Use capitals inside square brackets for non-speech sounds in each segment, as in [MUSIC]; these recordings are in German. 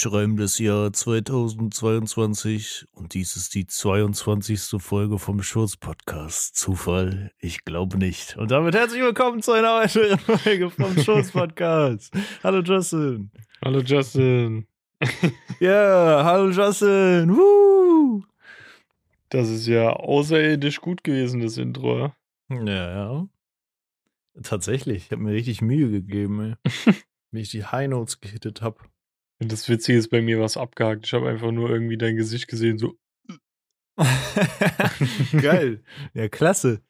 Schreiben das Jahr 2022 und dies ist die 22. Folge vom Schurz Podcast. Zufall? Ich glaube nicht. Und damit herzlich willkommen zu einer weiteren [LAUGHS] Folge vom Schurz Podcast. hallo Justin. Hallo Justin. [LAUGHS] Ja, yeah, hallo Justin. Woo! Das ist ja außerirdisch gut gewesen, das Intro. Ja, ja. Tatsächlich, ich habe mir richtig Mühe gegeben, ey. [LAUGHS] wie ich die High Notes gehittet habe. Das Witzige ist, bei mir was abgehakt. Ich habe einfach nur irgendwie dein Gesicht gesehen, so. [LAUGHS] Geil. Ja, klasse.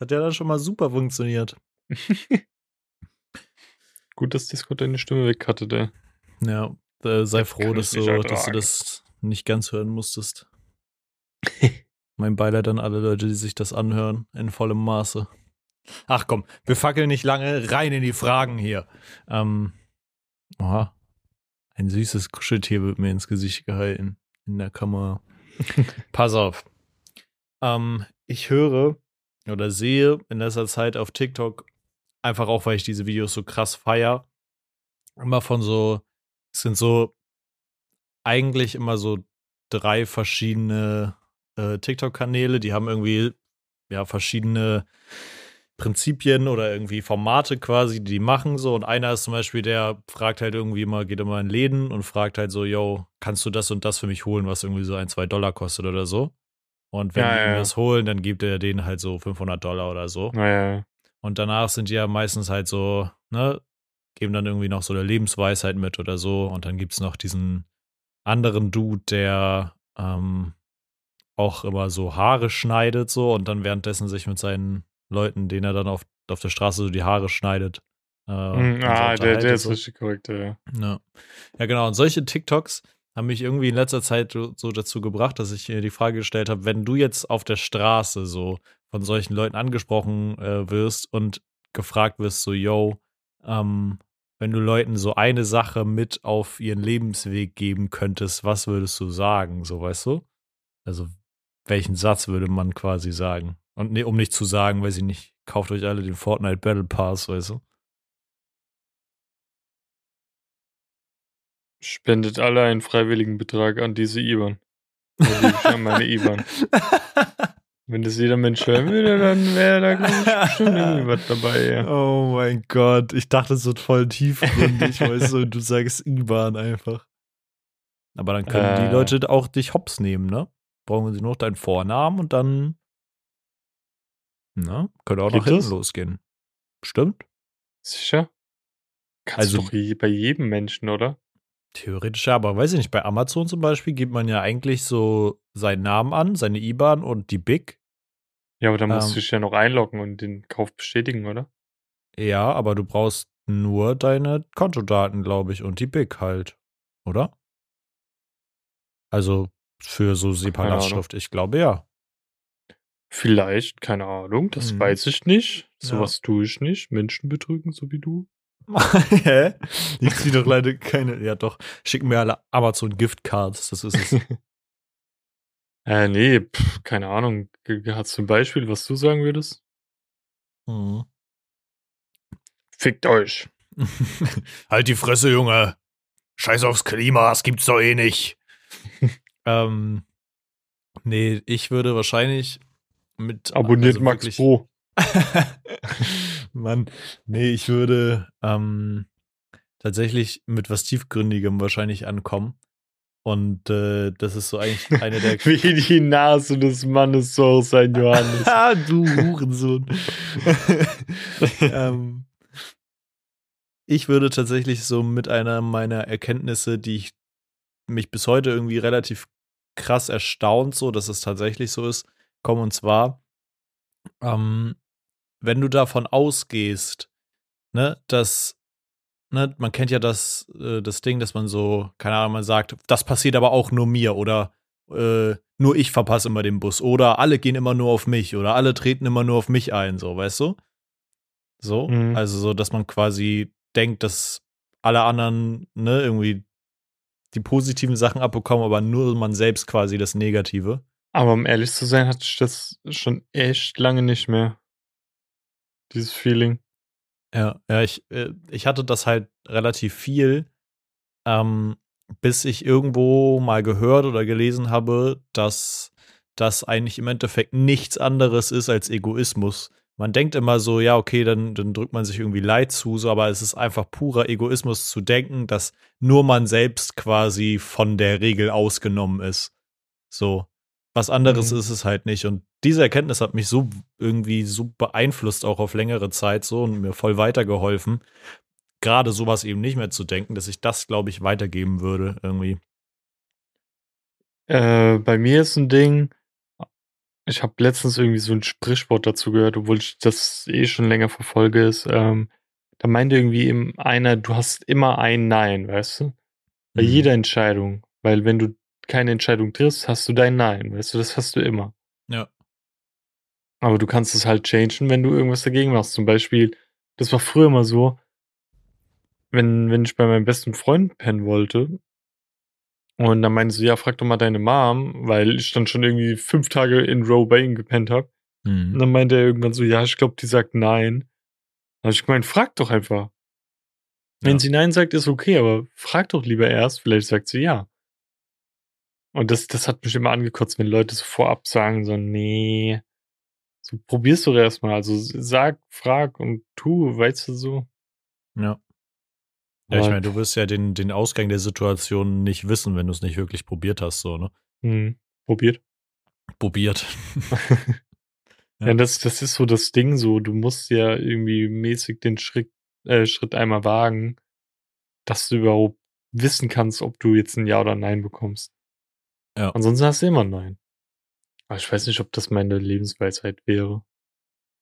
Hat ja dann schon mal super funktioniert. [LAUGHS] Gut, dass Discord deine Stimme weg hatte, der. Ja, äh, sei froh, dass du, dass du das nicht ganz hören musstest. [LAUGHS] mein Beileid an alle Leute, die sich das anhören, in vollem Maße. Ach komm, wir fackeln nicht lange rein in die Fragen hier. Ähm, aha. Ein süßes Kuscheltier wird mir ins Gesicht gehalten in der Kamera. [LAUGHS] Pass auf. Ähm, ich höre oder sehe in letzter Zeit auf TikTok, einfach auch, weil ich diese Videos so krass feier, immer von so, es sind so eigentlich immer so drei verschiedene äh, TikTok-Kanäle, die haben irgendwie ja verschiedene Prinzipien oder irgendwie Formate quasi, die die machen so. Und einer ist zum Beispiel, der fragt halt irgendwie mal, geht immer in Läden und fragt halt so, yo, kannst du das und das für mich holen, was irgendwie so ein, zwei Dollar kostet oder so. Und wenn ja, die ja. das holen, dann gibt er denen halt so 500 Dollar oder so. Ja, und danach sind die ja meistens halt so, ne, geben dann irgendwie noch so eine Lebensweisheit mit oder so. Und dann gibt es noch diesen anderen Dude, der ähm, auch immer so Haare schneidet so und dann währenddessen sich mit seinen Leuten, denen er dann auf, auf der Straße so die Haare schneidet. Äh, mm, ah, der, der ist so. richtig korrekt, ja. ja. Ja, genau. Und solche TikToks haben mich irgendwie in letzter Zeit so dazu gebracht, dass ich mir die Frage gestellt habe, wenn du jetzt auf der Straße so von solchen Leuten angesprochen äh, wirst und gefragt wirst, so, yo, ähm, wenn du Leuten so eine Sache mit auf ihren Lebensweg geben könntest, was würdest du sagen, so weißt du? Also, welchen Satz würde man quasi sagen? Und nee, um nicht zu sagen, weiß ich nicht, kauft euch alle den Fortnite Battle Pass, weißt du? Spendet alle einen freiwilligen Betrag an diese IBAN. Oder meine IBAN. [LAUGHS] Wenn das jeder Mensch hören würde, dann wäre da bestimmt irgendwas dabei. Ja. Oh mein Gott, ich dachte, es wird voll tiefgründig, [LAUGHS] weißt du, du sagst IBAN einfach. Aber dann können äh, die Leute auch dich hops nehmen, ne? Brauchen sie nur deinen Vornamen und dann na, könnte auch Geht nach hinten das? losgehen. Stimmt. Sicher? Kannst also, doch bei jedem Menschen, oder? Theoretisch ja, aber weiß ich nicht, bei Amazon zum Beispiel gibt man ja eigentlich so seinen Namen an, seine IBAN und die BIC. Ja, aber dann musst ähm, du dich ja noch einloggen und den Kauf bestätigen, oder? Ja, aber du brauchst nur deine Kontodaten, glaube ich, und die BIC halt, oder? Also für so SEPA-Lastschrift, ich glaube ja. Vielleicht, keine Ahnung, das mhm. weiß ich nicht. Sowas ja. tue ich nicht. Menschen betrügen, so wie du. [LAUGHS] Hä? Ich ziehe doch leider keine. Ja, doch. Schicken mir alle Amazon Giftcards. Das ist es. [LAUGHS] äh, nee, pff, keine Ahnung. Hast du ein Beispiel, was du sagen würdest? Mhm. Fickt euch. [LAUGHS] halt die Fresse, Junge. Scheiß aufs Klima, das gibt's doch eh nicht. ähm, nee, ich würde wahrscheinlich mit. Abonniert also Max Pro. [LAUGHS] Mann, nee, ich würde ähm, tatsächlich mit was Tiefgründigem wahrscheinlich ankommen. Und äh, das ist so eigentlich [LAUGHS] eine der. Wie die Nase des Mannes so sein [LAUGHS] Johannes. Ah, du Hurensohn. ähm, ich würde tatsächlich so mit einer meiner Erkenntnisse, die ich mich bis heute irgendwie relativ krass erstaunt, so dass es tatsächlich so ist, kommen. Und zwar, ähm, wenn du davon ausgehst, ne, dass, ne, man kennt ja das, äh, das Ding, dass man so, keine Ahnung, man sagt, das passiert aber auch nur mir oder äh, nur ich verpasse immer den Bus oder alle gehen immer nur auf mich oder alle treten immer nur auf mich ein, so, weißt du? So, mhm. also so, dass man quasi denkt, dass alle anderen, ne, irgendwie die positiven Sachen abbekommen, aber nur man selbst quasi das Negative. Aber um ehrlich zu sein, hatte ich das schon echt lange nicht mehr. Dieses Feeling. Ja, ja, ich, äh, ich hatte das halt relativ viel, ähm, bis ich irgendwo mal gehört oder gelesen habe, dass das eigentlich im Endeffekt nichts anderes ist als Egoismus. Man denkt immer so, ja, okay, dann, dann drückt man sich irgendwie Leid zu, so, aber es ist einfach purer Egoismus zu denken, dass nur man selbst quasi von der Regel ausgenommen ist. So. Was anderes mhm. ist es halt nicht. Und diese Erkenntnis hat mich so irgendwie so beeinflusst, auch auf längere Zeit so und mir voll weitergeholfen, gerade sowas eben nicht mehr zu denken, dass ich das, glaube ich, weitergeben würde irgendwie. Äh, bei mir ist ein Ding, ich habe letztens irgendwie so ein Sprichwort dazu gehört, obwohl ich das eh schon länger verfolge, ist, ähm, da meinte irgendwie einer, du hast immer ein Nein, weißt du? Bei mhm. jeder Entscheidung. Weil wenn du keine Entscheidung triffst, hast du dein Nein, weißt du, das hast du immer. Ja. Aber du kannst es halt changen, wenn du irgendwas dagegen machst. Zum Beispiel, das war früher mal so, wenn, wenn ich bei meinem besten Freund pennen wollte, und dann meinte sie, ja, frag doch mal deine Mom, weil ich dann schon irgendwie fünf Tage in Row bei ihm gepennt habe. Mhm. Und dann meinte er irgendwann so, ja, ich glaube, die sagt nein. Dann habe ich gemeint, frag doch einfach. Ja. Wenn sie nein sagt, ist okay, aber frag doch lieber erst, vielleicht sagt sie ja. Und das, das hat mich immer angekotzt, wenn Leute so vorab sagen, so, nee, so probierst du erstmal. Also sag, frag und tu, weißt du so. Ja. Ja, ich meine, du wirst ja den, den Ausgang der Situation nicht wissen, wenn du es nicht wirklich probiert hast, so, ne? Mhm. Probiert. Probiert. [LAUGHS] [LAUGHS] ja, ja das, das ist so das Ding, so, du musst ja irgendwie mäßig den Schritt, äh, Schritt einmal wagen, dass du überhaupt wissen kannst, ob du jetzt ein Ja oder Nein bekommst. Ja. Ansonsten hast du immer Nein. Aber ich weiß nicht, ob das meine Lebensweisheit wäre.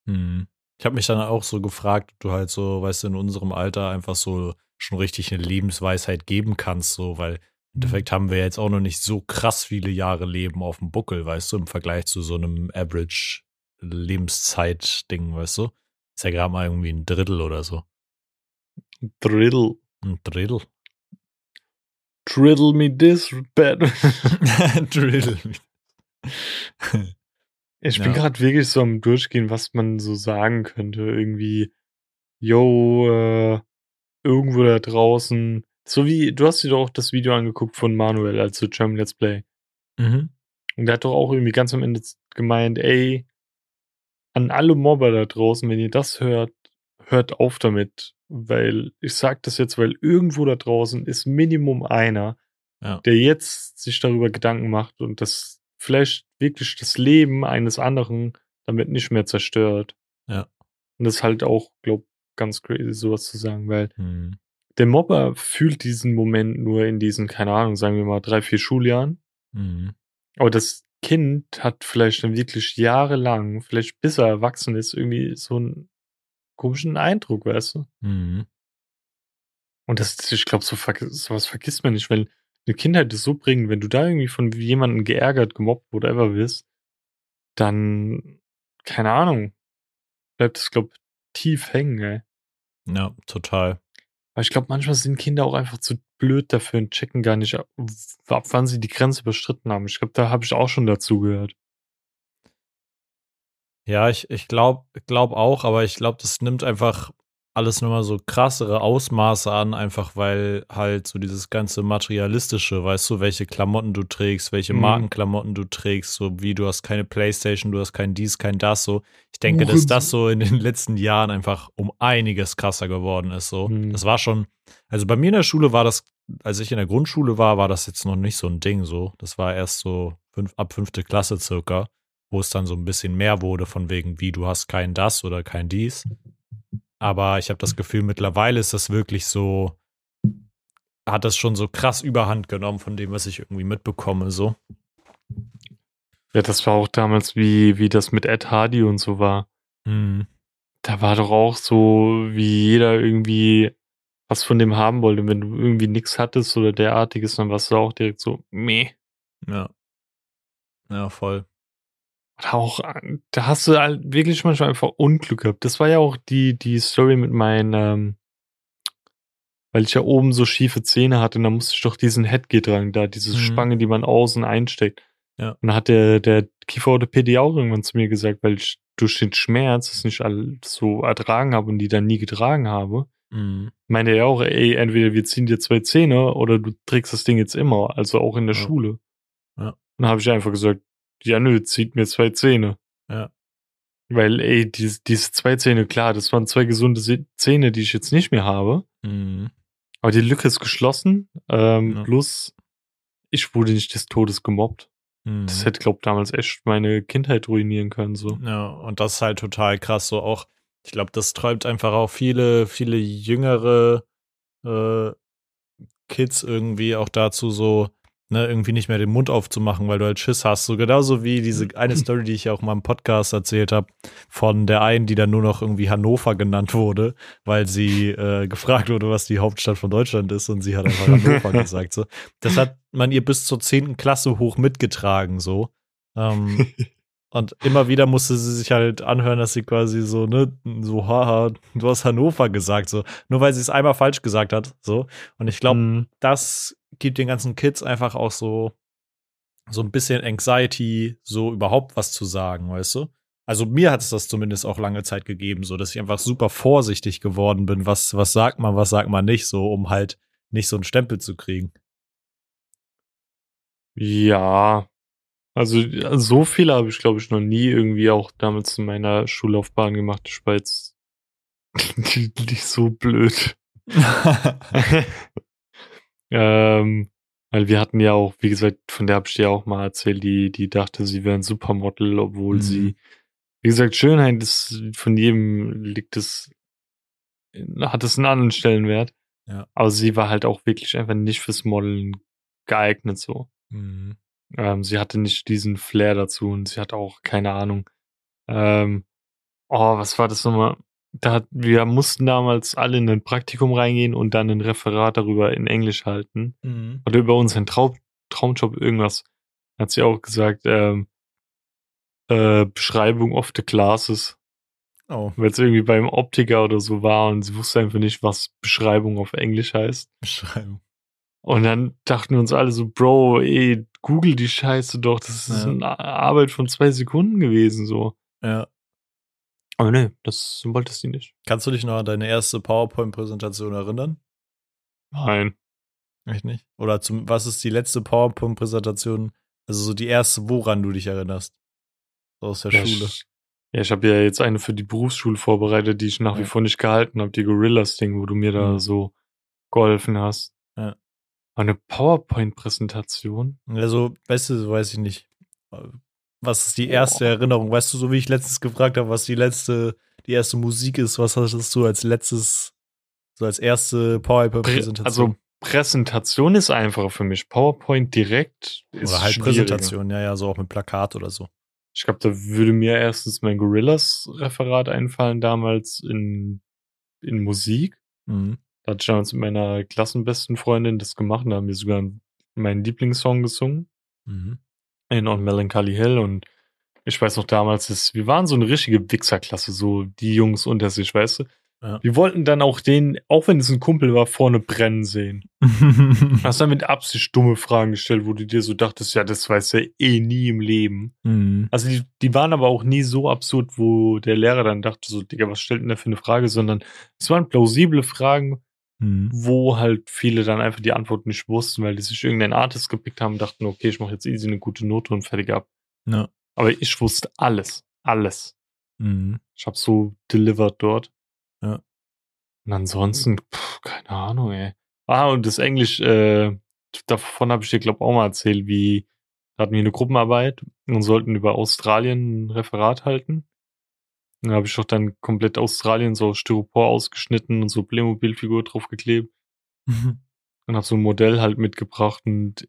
Hm. Ich habe mich dann auch so gefragt, ob du halt so, weißt du, in unserem Alter einfach so schon richtig eine Lebensweisheit geben kannst, so, weil im mhm. Endeffekt haben wir jetzt auch noch nicht so krass viele Jahre Leben auf dem Buckel, weißt du, im Vergleich zu so einem Average Lebenszeit-Ding, weißt du? Ist ja gerade mal irgendwie ein Drittel oder so. Drittel. Ein Drittel. Driddle me this bad. [LAUGHS] Driddle me. Ich bin ja. gerade wirklich so am Durchgehen, was man so sagen könnte. Irgendwie, yo, äh, irgendwo da draußen. So wie, du hast dir doch auch das Video angeguckt von Manuel, also German Let's Play. Mhm. Und der hat doch auch irgendwie ganz am Ende gemeint, ey, an alle Mobber da draußen, wenn ihr das hört, hört auf damit weil ich sage das jetzt, weil irgendwo da draußen ist Minimum einer, ja. der jetzt sich darüber Gedanken macht und das vielleicht wirklich das Leben eines anderen damit nicht mehr zerstört. Ja. Und das ist halt auch, glaub, ganz crazy, sowas zu sagen, weil hm. der Mobber fühlt diesen Moment nur in diesen, keine Ahnung, sagen wir mal drei, vier Schuljahren. Mhm. Aber das Kind hat vielleicht dann wirklich jahrelang, vielleicht bis er erwachsen ist, irgendwie so ein komischen Eindruck, weißt du? Mhm. Und das, ich glaube, so, sowas vergisst man nicht, weil eine Kindheit ist so bringen, wenn du da irgendwie von jemandem geärgert, gemobbt, whatever wirst, dann, keine Ahnung, bleibt es, glaube tief hängen, ey. Ja, total. Weil ich glaube, manchmal sind Kinder auch einfach zu blöd dafür und checken gar nicht, ab, ab wann sie die Grenze überschritten haben. Ich glaube, da habe ich auch schon dazu gehört. Ja, ich, ich glaube glaub auch, aber ich glaube, das nimmt einfach alles nochmal so krassere Ausmaße an, einfach weil halt so dieses ganze Materialistische, weißt du, welche Klamotten du trägst, welche mhm. Markenklamotten du trägst, so wie du hast keine Playstation, du hast kein dies, kein das, so. Ich denke, dass das so in den letzten Jahren einfach um einiges krasser geworden ist, so. Mhm. Das war schon, also bei mir in der Schule war das, als ich in der Grundschule war, war das jetzt noch nicht so ein Ding, so. Das war erst so fünf, ab fünfte Klasse circa wo es dann so ein bisschen mehr wurde, von wegen, wie du hast kein das oder kein dies. Aber ich habe das Gefühl, mittlerweile ist das wirklich so, hat das schon so krass überhand genommen von dem, was ich irgendwie mitbekomme, so. Ja, das war auch damals, wie, wie das mit Ed Hardy und so war. Mhm. Da war doch auch so, wie jeder irgendwie was von dem haben wollte. Wenn du irgendwie nichts hattest oder derartiges, dann warst du auch direkt so, meh. Ja. Ja, voll auch, da hast du halt wirklich manchmal einfach Unglück gehabt. Das war ja auch die, die Story mit meinen, ähm, weil ich ja oben so schiefe Zähne hatte und da musste ich doch diesen Headgear tragen, da diese mhm. Spange, die man außen einsteckt. Ja. Und da hat der, der Kieferorthopädie auch irgendwann zu mir gesagt, weil ich durch den Schmerz es nicht so ertragen habe und die dann nie getragen habe, mhm. meinte er auch, ey, entweder wir ziehen dir zwei Zähne oder du trägst das Ding jetzt immer, also auch in der ja. Schule. Ja. Und dann habe ich einfach gesagt, ja nö, zieht mir zwei Zähne. Ja. Weil, ey, diese, diese zwei Zähne, klar, das waren zwei gesunde Zähne, die ich jetzt nicht mehr habe. Mhm. Aber die Lücke ist geschlossen. Ähm, ja. Plus, ich wurde nicht des Todes gemobbt. Mhm. Das hätte, glaub damals echt meine Kindheit ruinieren können. So. Ja, und das ist halt total krass. So auch, ich glaube, das träumt einfach auch viele, viele jüngere äh, Kids irgendwie auch dazu, so ne, irgendwie nicht mehr den Mund aufzumachen, weil du halt Schiss hast. So genauso wie diese eine Story, die ich ja auch mal im Podcast erzählt habe, von der einen, die dann nur noch irgendwie Hannover genannt wurde, weil sie äh, gefragt wurde, was die Hauptstadt von Deutschland ist und sie hat einfach [LAUGHS] Hannover gesagt. So. Das hat man ihr bis zur zehnten Klasse hoch mitgetragen, so. Ähm, [LAUGHS] Und immer wieder musste sie sich halt anhören, dass sie quasi so, ne, so, haha, du hast Hannover gesagt, so. Nur weil sie es einmal falsch gesagt hat, so. Und ich glaube, mhm. das gibt den ganzen Kids einfach auch so, so ein bisschen Anxiety, so überhaupt was zu sagen, weißt du? Also mir hat es das zumindest auch lange Zeit gegeben, so dass ich einfach super vorsichtig geworden bin, was, was sagt man, was sagt man nicht, so, um halt nicht so einen Stempel zu kriegen. Ja, also so viele habe ich, glaube ich, noch nie irgendwie auch damals in meiner Schullaufbahn gemacht. Ich war jetzt [LAUGHS] nicht so blöd. [LAUGHS] ähm, weil wir hatten ja auch, wie gesagt, von der habe ich dir auch mal erzählt, die, die dachte, sie wäre ein Supermodel, obwohl mhm. sie, wie gesagt, Schönheit ist von jedem liegt es, hat es einen anderen Stellenwert. Ja. Aber sie war halt auch wirklich einfach nicht fürs Modeln geeignet so. Mhm. Ähm, sie hatte nicht diesen Flair dazu und sie hat auch keine Ahnung. Ähm, oh, was war das nochmal? Da hat, wir mussten damals alle in ein Praktikum reingehen und dann ein Referat darüber in Englisch halten. Mhm. Oder über unseren Traum, Traumjob irgendwas. Hat sie auch gesagt, ähm, äh, Beschreibung of the classes. Oh. Weil es irgendwie beim Optiker oder so war und sie wusste einfach nicht, was Beschreibung auf Englisch heißt. Beschreibung. Und dann dachten wir uns alle so, Bro, ey, google die Scheiße doch. Das ist ja. eine Arbeit von zwei Sekunden gewesen, so. Ja. Aber nee, das wolltest sie nicht. Kannst du dich noch an deine erste PowerPoint-Präsentation erinnern? Nein. Echt nicht? Oder zum, was ist die letzte PowerPoint-Präsentation, also so die erste, woran du dich erinnerst? Aus der ja, Schule. Ich, ja, ich habe ja jetzt eine für die Berufsschule vorbereitet, die ich nach ja. wie vor nicht gehalten habe, die Gorillas-Ding, wo du mir da mhm. so geholfen hast. Ja. Eine PowerPoint-Präsentation? Also, weißt du, weiß ich nicht. Was ist die erste oh. Erinnerung? Weißt du, so wie ich letztens gefragt habe, was die letzte, die erste Musik ist, was hattest du als letztes, so als erste PowerPoint-Präsentation? Also, Präsentation ist einfacher für mich. PowerPoint direkt ist Oder halt Präsentation, ja, ja, so auch mit Plakat oder so. Ich glaube, da würde mir erstens mein Gorillas-Referat einfallen, damals in, in Musik. Mhm. Da hatte ich damals mit meiner klassenbesten Freundin das gemacht. Da haben wir sogar meinen Lieblingssong gesungen. Mhm. In On Melancholy Hill. Und ich weiß noch damals, dass wir waren so eine richtige Wichserklasse, so die Jungs unter sich, weißt du? Ja. Wir wollten dann auch den, auch wenn es ein Kumpel war, vorne brennen sehen. [LAUGHS] Hast dann mit Absicht dumme Fragen gestellt, wo du dir so dachtest, ja, das weiß er eh nie im Leben. Mhm. Also die, die waren aber auch nie so absurd, wo der Lehrer dann dachte, so, Digga, was stellt denn der für eine Frage, sondern es waren plausible Fragen, mhm. wo halt viele dann einfach die Antwort nicht wussten, weil die sich irgendeinen Artist gepickt haben und dachten, okay, ich mache jetzt easy eine gute Note und fertig ab. Ja. Aber ich wusste alles. Alles. Mhm. Ich habe so delivered dort. Ja. Und ansonsten, pff, keine Ahnung, ey. Ah, und das Englisch, äh, davon habe ich dir, glaube auch mal erzählt, wie hatten wir eine Gruppenarbeit und sollten über Australien ein Referat halten. Dann habe ich doch dann komplett Australien so Styropor ausgeschnitten und so Playmobil-Figur draufgeklebt. Mhm. Und habe so ein Modell halt mitgebracht und,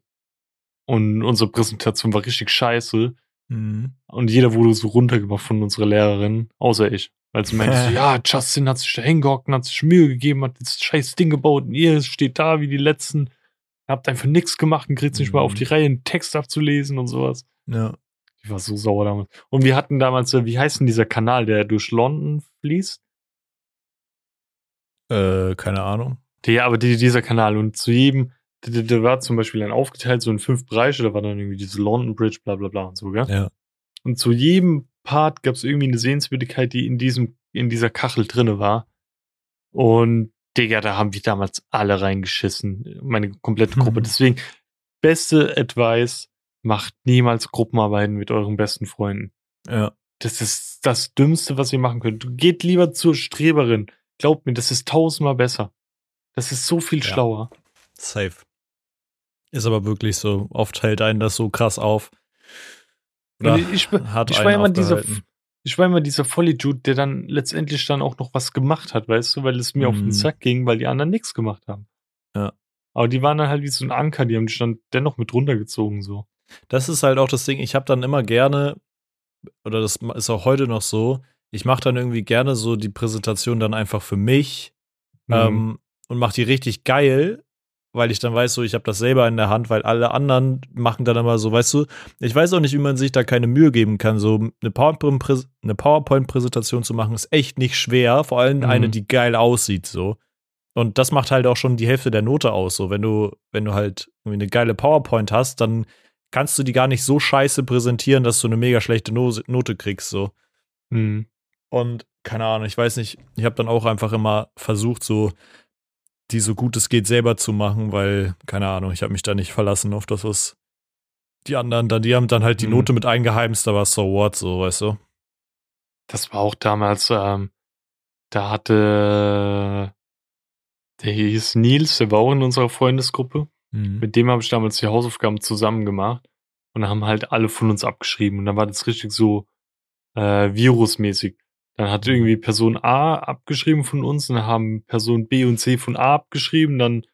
und unsere Präsentation war richtig scheiße. Mhm. Und jeder wurde so runtergemacht von unserer Lehrerin, außer ich. Weil sie meinte so, [LAUGHS] ja, Justin hat sich da hingehockt und hat sich Mühe gegeben, hat das scheiß Ding gebaut und ihr steht da wie die Letzten. Habt einfach nichts gemacht und kriegt mhm. nicht mal auf mhm. die Reihe, einen Text abzulesen und sowas. Ja. Ich war so sauer damals. Und wir hatten damals, äh, wie heißt denn dieser Kanal, der durch London fließt? Äh, keine Ahnung. Ja, aber die, dieser Kanal und zu jedem, der, der war zum Beispiel dann aufgeteilt so in fünf Bereiche, da war dann irgendwie diese London Bridge, bla bla bla und so, gell? Ja. Und zu jedem Part gab es irgendwie eine Sehenswürdigkeit, die in diesem, in dieser Kachel drinne war. Und Digga, da haben wir damals alle reingeschissen. Meine komplette Gruppe. Mhm. [LAUGHS] Deswegen, beste Advice, macht niemals Gruppenarbeiten mit euren besten Freunden. Ja. Das ist das Dümmste, was ihr machen könnt. Geht lieber zur Streberin. Glaubt mir, das ist tausendmal besser. Das ist so viel Ja. schlauer. Safe. Ist aber wirklich so. Oft hält einen das so krass auf. Und ich, ich, hat ich einen war immer dieser, ich war immer dieser Vollidiot, der dann letztendlich dann auch noch was gemacht hat, weißt du, weil es mir auf den Mhm. Sack ging, weil die anderen nichts gemacht haben. Ja. Aber die waren dann halt wie so ein Anker, die haben dich dann dennoch mit runtergezogen, so. Das ist halt auch das Ding, ich habe dann immer gerne, oder das ist auch heute noch so, ich mache dann irgendwie gerne so die Präsentation dann einfach für mich Mhm. ähm, und mache die richtig geil, weil ich dann weiß, so ich habe das selber in der Hand, weil alle anderen machen dann immer so, weißt du, ich weiß auch nicht, wie man sich da keine Mühe geben kann. So eine PowerPoint-Präsentation zu machen, ist echt nicht schwer, vor allem Mhm. eine, die geil aussieht, so. Und das macht halt auch schon die Hälfte der Note aus. So, wenn du, wenn du halt irgendwie eine geile PowerPoint hast, dann kannst du die gar nicht so scheiße präsentieren, dass du eine mega schlechte No Note kriegst. So. Mhm. Und keine Ahnung, ich weiß nicht, ich habe dann auch einfach immer versucht, so die so gut es geht selber zu machen, weil, keine Ahnung, ich habe mich da nicht verlassen auf das, was die anderen dann, die haben dann halt die Mhm. Note mit eingeheimst, aber so what, so, weißt du? Das war auch damals, ähm, da hatte, der hieß Nils, der war auch in unserer Freundesgruppe. Mhm. Mit dem habe ich damals die Hausaufgaben zusammen gemacht. Und haben halt alle von uns abgeschrieben. Und dann war das richtig so äh, virusmäßig. Dann hat irgendwie Person A abgeschrieben von uns und dann haben Person B und C von A abgeschrieben, dann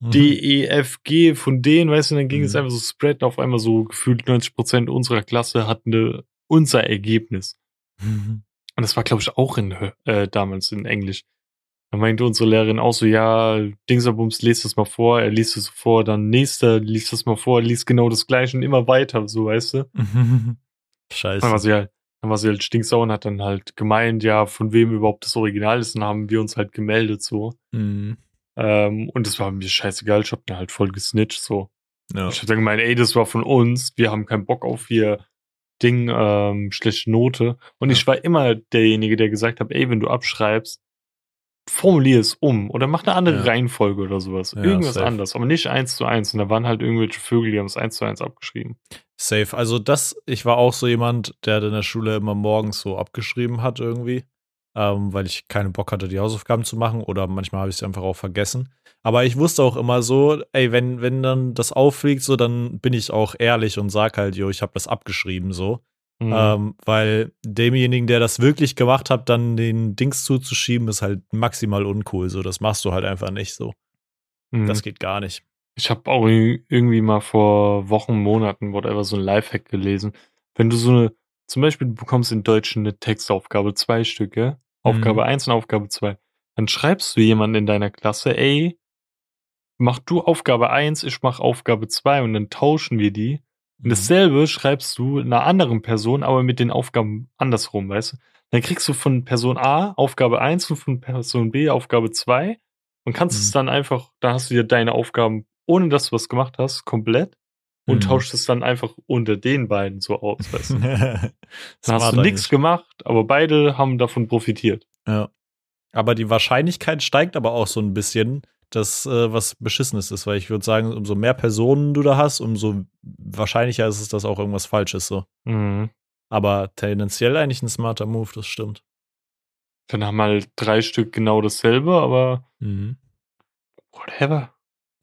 D, E, F, G von denen, weißt du, und dann ging es Mhm. einfach so spread auf einmal so gefühlt 90 Prozent unserer Klasse hatten ne, unser Ergebnis. Mhm. Und das war, glaube ich, auch in, äh, damals in Englisch. Da meinte unsere Lehrerin auch so, ja, Dingsabums, lest das mal vor, er liest es vor, dann nächster liest das mal vor, er liest genau das gleiche und immer weiter, so, weißt du? [LAUGHS] Scheiße. Dann war sie halt, dann war sie halt stinksauer und hat dann halt gemeint, ja, von wem überhaupt das Original ist, und dann haben wir uns halt gemeldet, so. Mhm. Ähm, und das war mir scheißegal, ich hab mir halt voll gesnitcht, so. Ja. Ich hab dann gemeint, ey, das war von uns, wir haben keinen Bock auf hier Ding, ähm, schlechte Note. Und Ja. ich war immer derjenige, der gesagt hat, ey, wenn du abschreibst, formulier es um oder mach eine andere Ja. Reihenfolge oder sowas. Ja, Irgendwas safe. anderes, aber nicht eins zu eins. Und da waren halt irgendwelche Vögel, die haben es eins zu eins abgeschrieben. Safe. Also das, ich war auch so jemand, der in der Schule immer morgens so abgeschrieben hat irgendwie, ähm, weil ich keinen Bock hatte, die Hausaufgaben zu machen oder manchmal habe ich es einfach auch vergessen. Aber ich wusste auch immer so, ey, wenn, wenn dann das auffliegt, so, dann bin ich auch ehrlich und sag halt, jo, ich habe das abgeschrieben, so. Mhm. Ähm, weil demjenigen, der das wirklich gemacht hat, dann den Dings zuzuschieben, ist halt maximal uncool. So, das machst du halt einfach nicht so. Mhm. Das geht gar nicht. Ich habe auch ir- irgendwie mal vor Wochen, Monaten, whatever, so ein Lifehack gelesen. Wenn du so eine, zum Beispiel, du bekommst in Deutsch eine Textaufgabe, zwei Stücke, Aufgabe Mhm. eins und Aufgabe zwei, dann schreibst du jemanden in deiner Klasse, ey, mach du Aufgabe eins, ich mach Aufgabe zwei und dann tauschen wir die. Und Mhm. dasselbe schreibst du einer anderen Person, aber mit den Aufgaben andersrum, weißt du? Dann kriegst du von Person A Aufgabe eins und von Person B Aufgabe zwei und kannst es Mhm. dann einfach, da hast du dir deine Aufgaben, ohne dass du was gemacht hast, komplett und Mhm. tauscht es dann einfach unter den beiden so aus, weißt du? [LAUGHS] Dann hast du nichts gemacht, aber beide haben davon profitiert. Ja. Aber die Wahrscheinlichkeit steigt aber auch so ein bisschen, dass äh, was Beschissenes ist, weil ich würde sagen, umso mehr Personen du da hast, umso wahrscheinlicher ist es, dass auch irgendwas falsch ist. So. Mhm. Aber tendenziell eigentlich ein smarter Move, das stimmt. Dann haben halt drei Stück genau dasselbe, aber Mhm. whatever.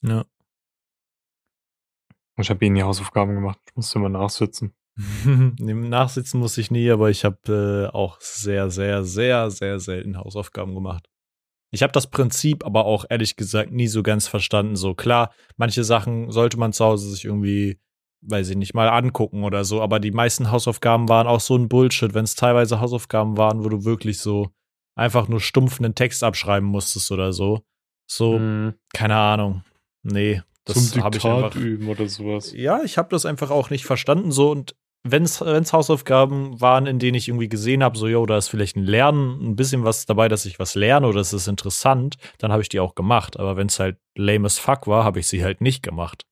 Ja. Ich habe eh nie Hausaufgaben gemacht. Ich musste immer nachsitzen. [LAUGHS] Nachsitzen muss ich nie, aber ich habe äh, auch sehr, sehr, sehr, sehr selten Hausaufgaben gemacht. Ich habe das Prinzip aber auch ehrlich gesagt nie so ganz verstanden. So klar, manche Sachen sollte man zu Hause sich irgendwie, weiß ich nicht, mal angucken oder so, aber die meisten Hausaufgaben waren auch so ein Bullshit, wenn es teilweise Hausaufgaben waren, wo du wirklich so einfach nur stumpf einen Text abschreiben musstest oder so. So, Mhm. keine Ahnung. Nee, das habe ich einfach. üben oder sowas. Ja, ich habe das einfach auch nicht verstanden so und wenn es Hausaufgaben waren, in denen ich irgendwie gesehen habe, so, yo, da ist vielleicht ein Lernen, ein bisschen was dabei, dass ich was lerne oder es ist interessant, dann habe ich die auch gemacht. Aber wenn es halt lame as fuck war, habe ich sie halt nicht gemacht.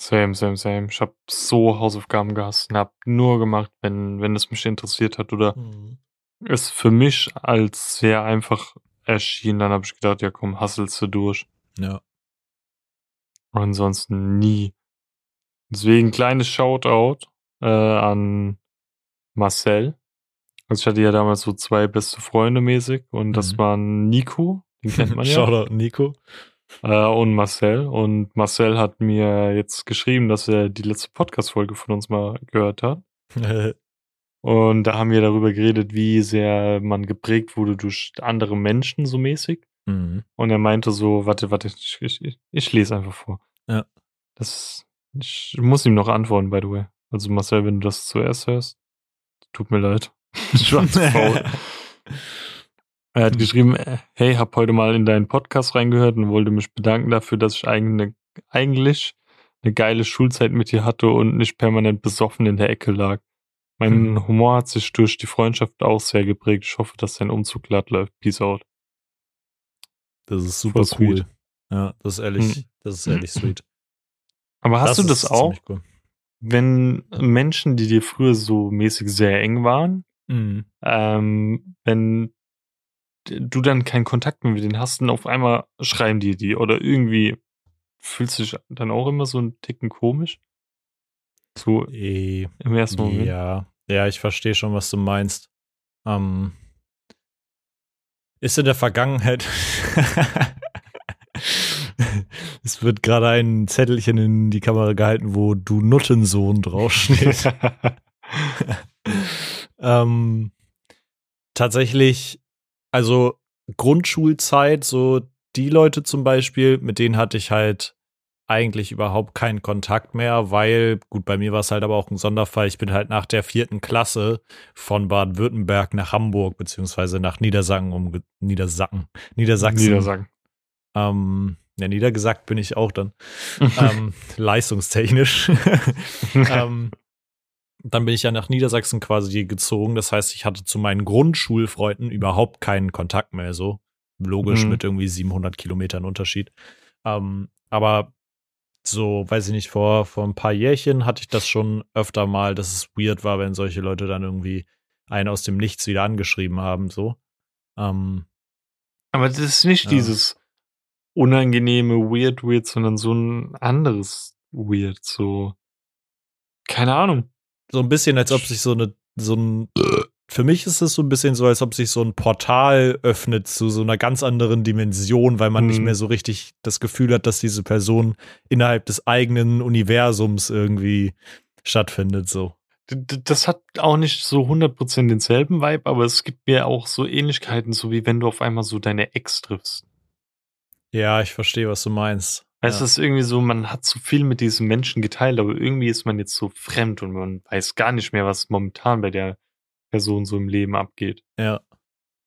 Same, same, same. Ich habe so Hausaufgaben gehasst und habe nur gemacht, wenn, wenn es mich interessiert hat oder Mhm. es für mich als sehr einfach erschien. Dann habe ich gedacht, ja komm, hasselst du durch. Ja. Ansonsten nie. Deswegen kleines Shoutout äh, an Marcel. Also ich hatte ja damals so zwei beste Freunde mäßig und das Mhm. waren Nico, den kennt man [LAUGHS] ja, Shoutout Nico. äh, und Marcel. Und Marcel hat mir jetzt geschrieben, dass er die letzte Podcast-Folge von uns mal gehört hat. [LAUGHS] Und da haben wir darüber geredet, wie sehr man geprägt wurde durch andere Menschen so mäßig. mhm. Und er meinte so, warte, warte, ich, ich, ich- lese einfach vor. Ja. Das, ich muss ihm noch antworten, by the way. Also Marcel, wenn du das zuerst hörst, tut mir leid. [LAUGHS] Ich war zu faul. [LAUGHS] Er hat geschrieben, äh, hey, hab heute mal in deinen Podcast reingehört und wollte mich bedanken dafür, dass ich eigentlich, eigentlich eine geile Schulzeit mit dir hatte und nicht permanent besoffen in der Ecke lag. Mein Hm. Humor hat sich durch die Freundschaft auch sehr geprägt. Ich hoffe, dass dein Umzug glatt läuft. Peace out. Das ist super cool. sweet. Ja, das ist ehrlich, Mhm. das ist ehrlich sweet. Aber hast du das auch, Cool. Wenn Menschen, die dir früher so mäßig sehr eng waren, Mhm. ähm, wenn du dann keinen Kontakt mehr mit denen hast und auf einmal schreiben die die oder irgendwie fühlst du dich dann auch immer so einen Ticken komisch? So Eh, im ersten Moment? Ja, ja, ich verstehe schon, was du meinst. Ähm, ist in der Vergangenheit. [LAUGHS] es wird gerade ein Zettelchen in die Kamera gehalten, wo du Nuttensohn draufsteht. [LAUGHS] ähm, tatsächlich, also Grundschulzeit, so die Leute zum Beispiel, mit denen hatte ich halt eigentlich überhaupt keinen Kontakt mehr, weil, gut, bei mir war es halt aber auch ein Sonderfall. Ich bin halt nach der vierten Klasse von Baden-Württemberg nach Hamburg, beziehungsweise nach Niedersachsen, um Niedersacken, Niedersachsen. Niedersagen. Ähm, ja, niedergesagt bin ich auch dann. [LAUGHS] ähm, leistungstechnisch. [LAUGHS] ähm, dann bin ich ja nach Niedersachsen quasi gezogen. Das heißt, ich hatte zu meinen Grundschulfreunden überhaupt keinen Kontakt mehr so. Logisch Mhm. mit irgendwie 700 Kilometern Unterschied. Ähm, aber so, weiß ich nicht, vor, vor ein paar Jährchen hatte ich das schon öfter mal, dass es weird war, wenn solche Leute dann irgendwie einen aus dem Nichts wieder angeschrieben haben, so. Ähm, Aber das ist nicht Ja. dieses unangenehme Weird Weird, sondern so ein anderes Weird, so keine Ahnung. so ein bisschen, als ob sich so eine, so ein, für mich ist es so ein bisschen so, als ob sich so ein Portal öffnet zu so einer ganz anderen Dimension, weil man nicht Mhm. mehr so richtig das Gefühl hat, dass diese Person innerhalb des eigenen Universums irgendwie stattfindet, so. Das hat auch nicht so 100% denselben Vibe, aber es gibt mir auch so Ähnlichkeiten, so wie wenn du auf einmal so deine Ex triffst. Ja, ich verstehe, was du meinst. Du, ja. es ist irgendwie so, man hat so viel mit diesem Menschen geteilt, aber irgendwie ist man jetzt so fremd und man weiß gar nicht mehr, was momentan bei der Person so im Leben abgeht. Ja.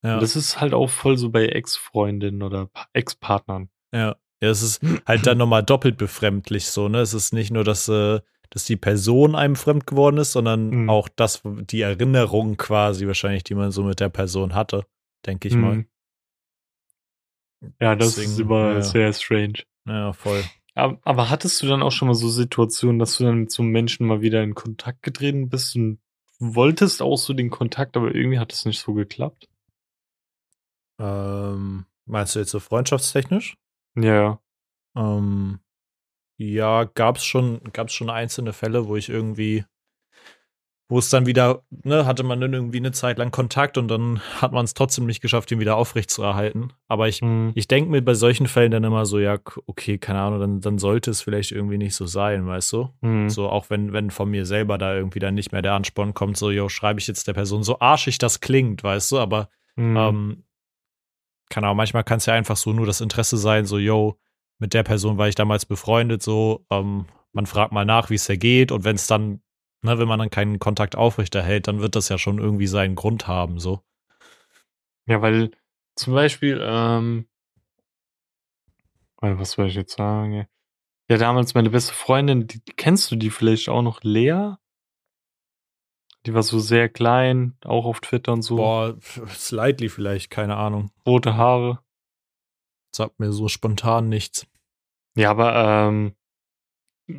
Ja. Und das ist halt auch voll so bei Ex-Freundinnen oder Pa- Ex-Partnern. Ja, ja, es ist [CLEARS THROAT] halt dann nochmal doppelt befremdlich so, ne? Es ist nicht nur, dass, äh, dass die Person einem fremd geworden ist, sondern Mhm. auch das, die Erinnerung quasi wahrscheinlich, die man so mit der Person hatte, denke ich mal. Ja, das ist Deswegen, immer ja. sehr strange. Ja, voll. Aber, aber hattest du dann auch schon mal so Situationen, dass du dann mit so einem Menschen mal wieder in Kontakt getreten bist und wolltest auch so den Kontakt, aber irgendwie hat es nicht so geklappt? Ähm, meinst du jetzt so freundschaftstechnisch? Ja, ja. Ähm, ja, gab's schon, gab's schon einzelne Fälle, wo ich irgendwie, wo es dann wieder, ne, hatte man dann irgendwie eine Zeit lang Kontakt und dann hat man es trotzdem nicht geschafft, ihn wieder aufrechtzuerhalten. Aber ich Mhm. Ich denke mir bei solchen Fällen dann immer so, ja, okay, keine Ahnung, dann, dann sollte es vielleicht irgendwie nicht so sein, weißt du? Mhm. So, auch wenn, wenn von mir selber da irgendwie dann nicht mehr der Ansporn kommt, so, yo, schreibe ich jetzt der Person, so arschig das klingt, weißt du, aber Mhm. ähm, keine Ahnung, manchmal kann es ja einfach so nur das Interesse sein, so, yo, mit der Person war ich damals befreundet, so, ähm, man fragt mal nach, wie es dir geht und wenn es dann, ne, wenn man dann keinen Kontakt aufrechterhält, dann wird das ja schon irgendwie seinen Grund haben, so. Ja, weil zum Beispiel, ähm, warte, was soll ich jetzt sagen? Ja, damals meine beste Freundin, die, kennst du die vielleicht auch noch, Lea? Die war so sehr klein, auch auf Twitter und so. Boah, slightly vielleicht, keine Ahnung. Rote Haare. Sagt mir so spontan nichts. Ja, aber ähm,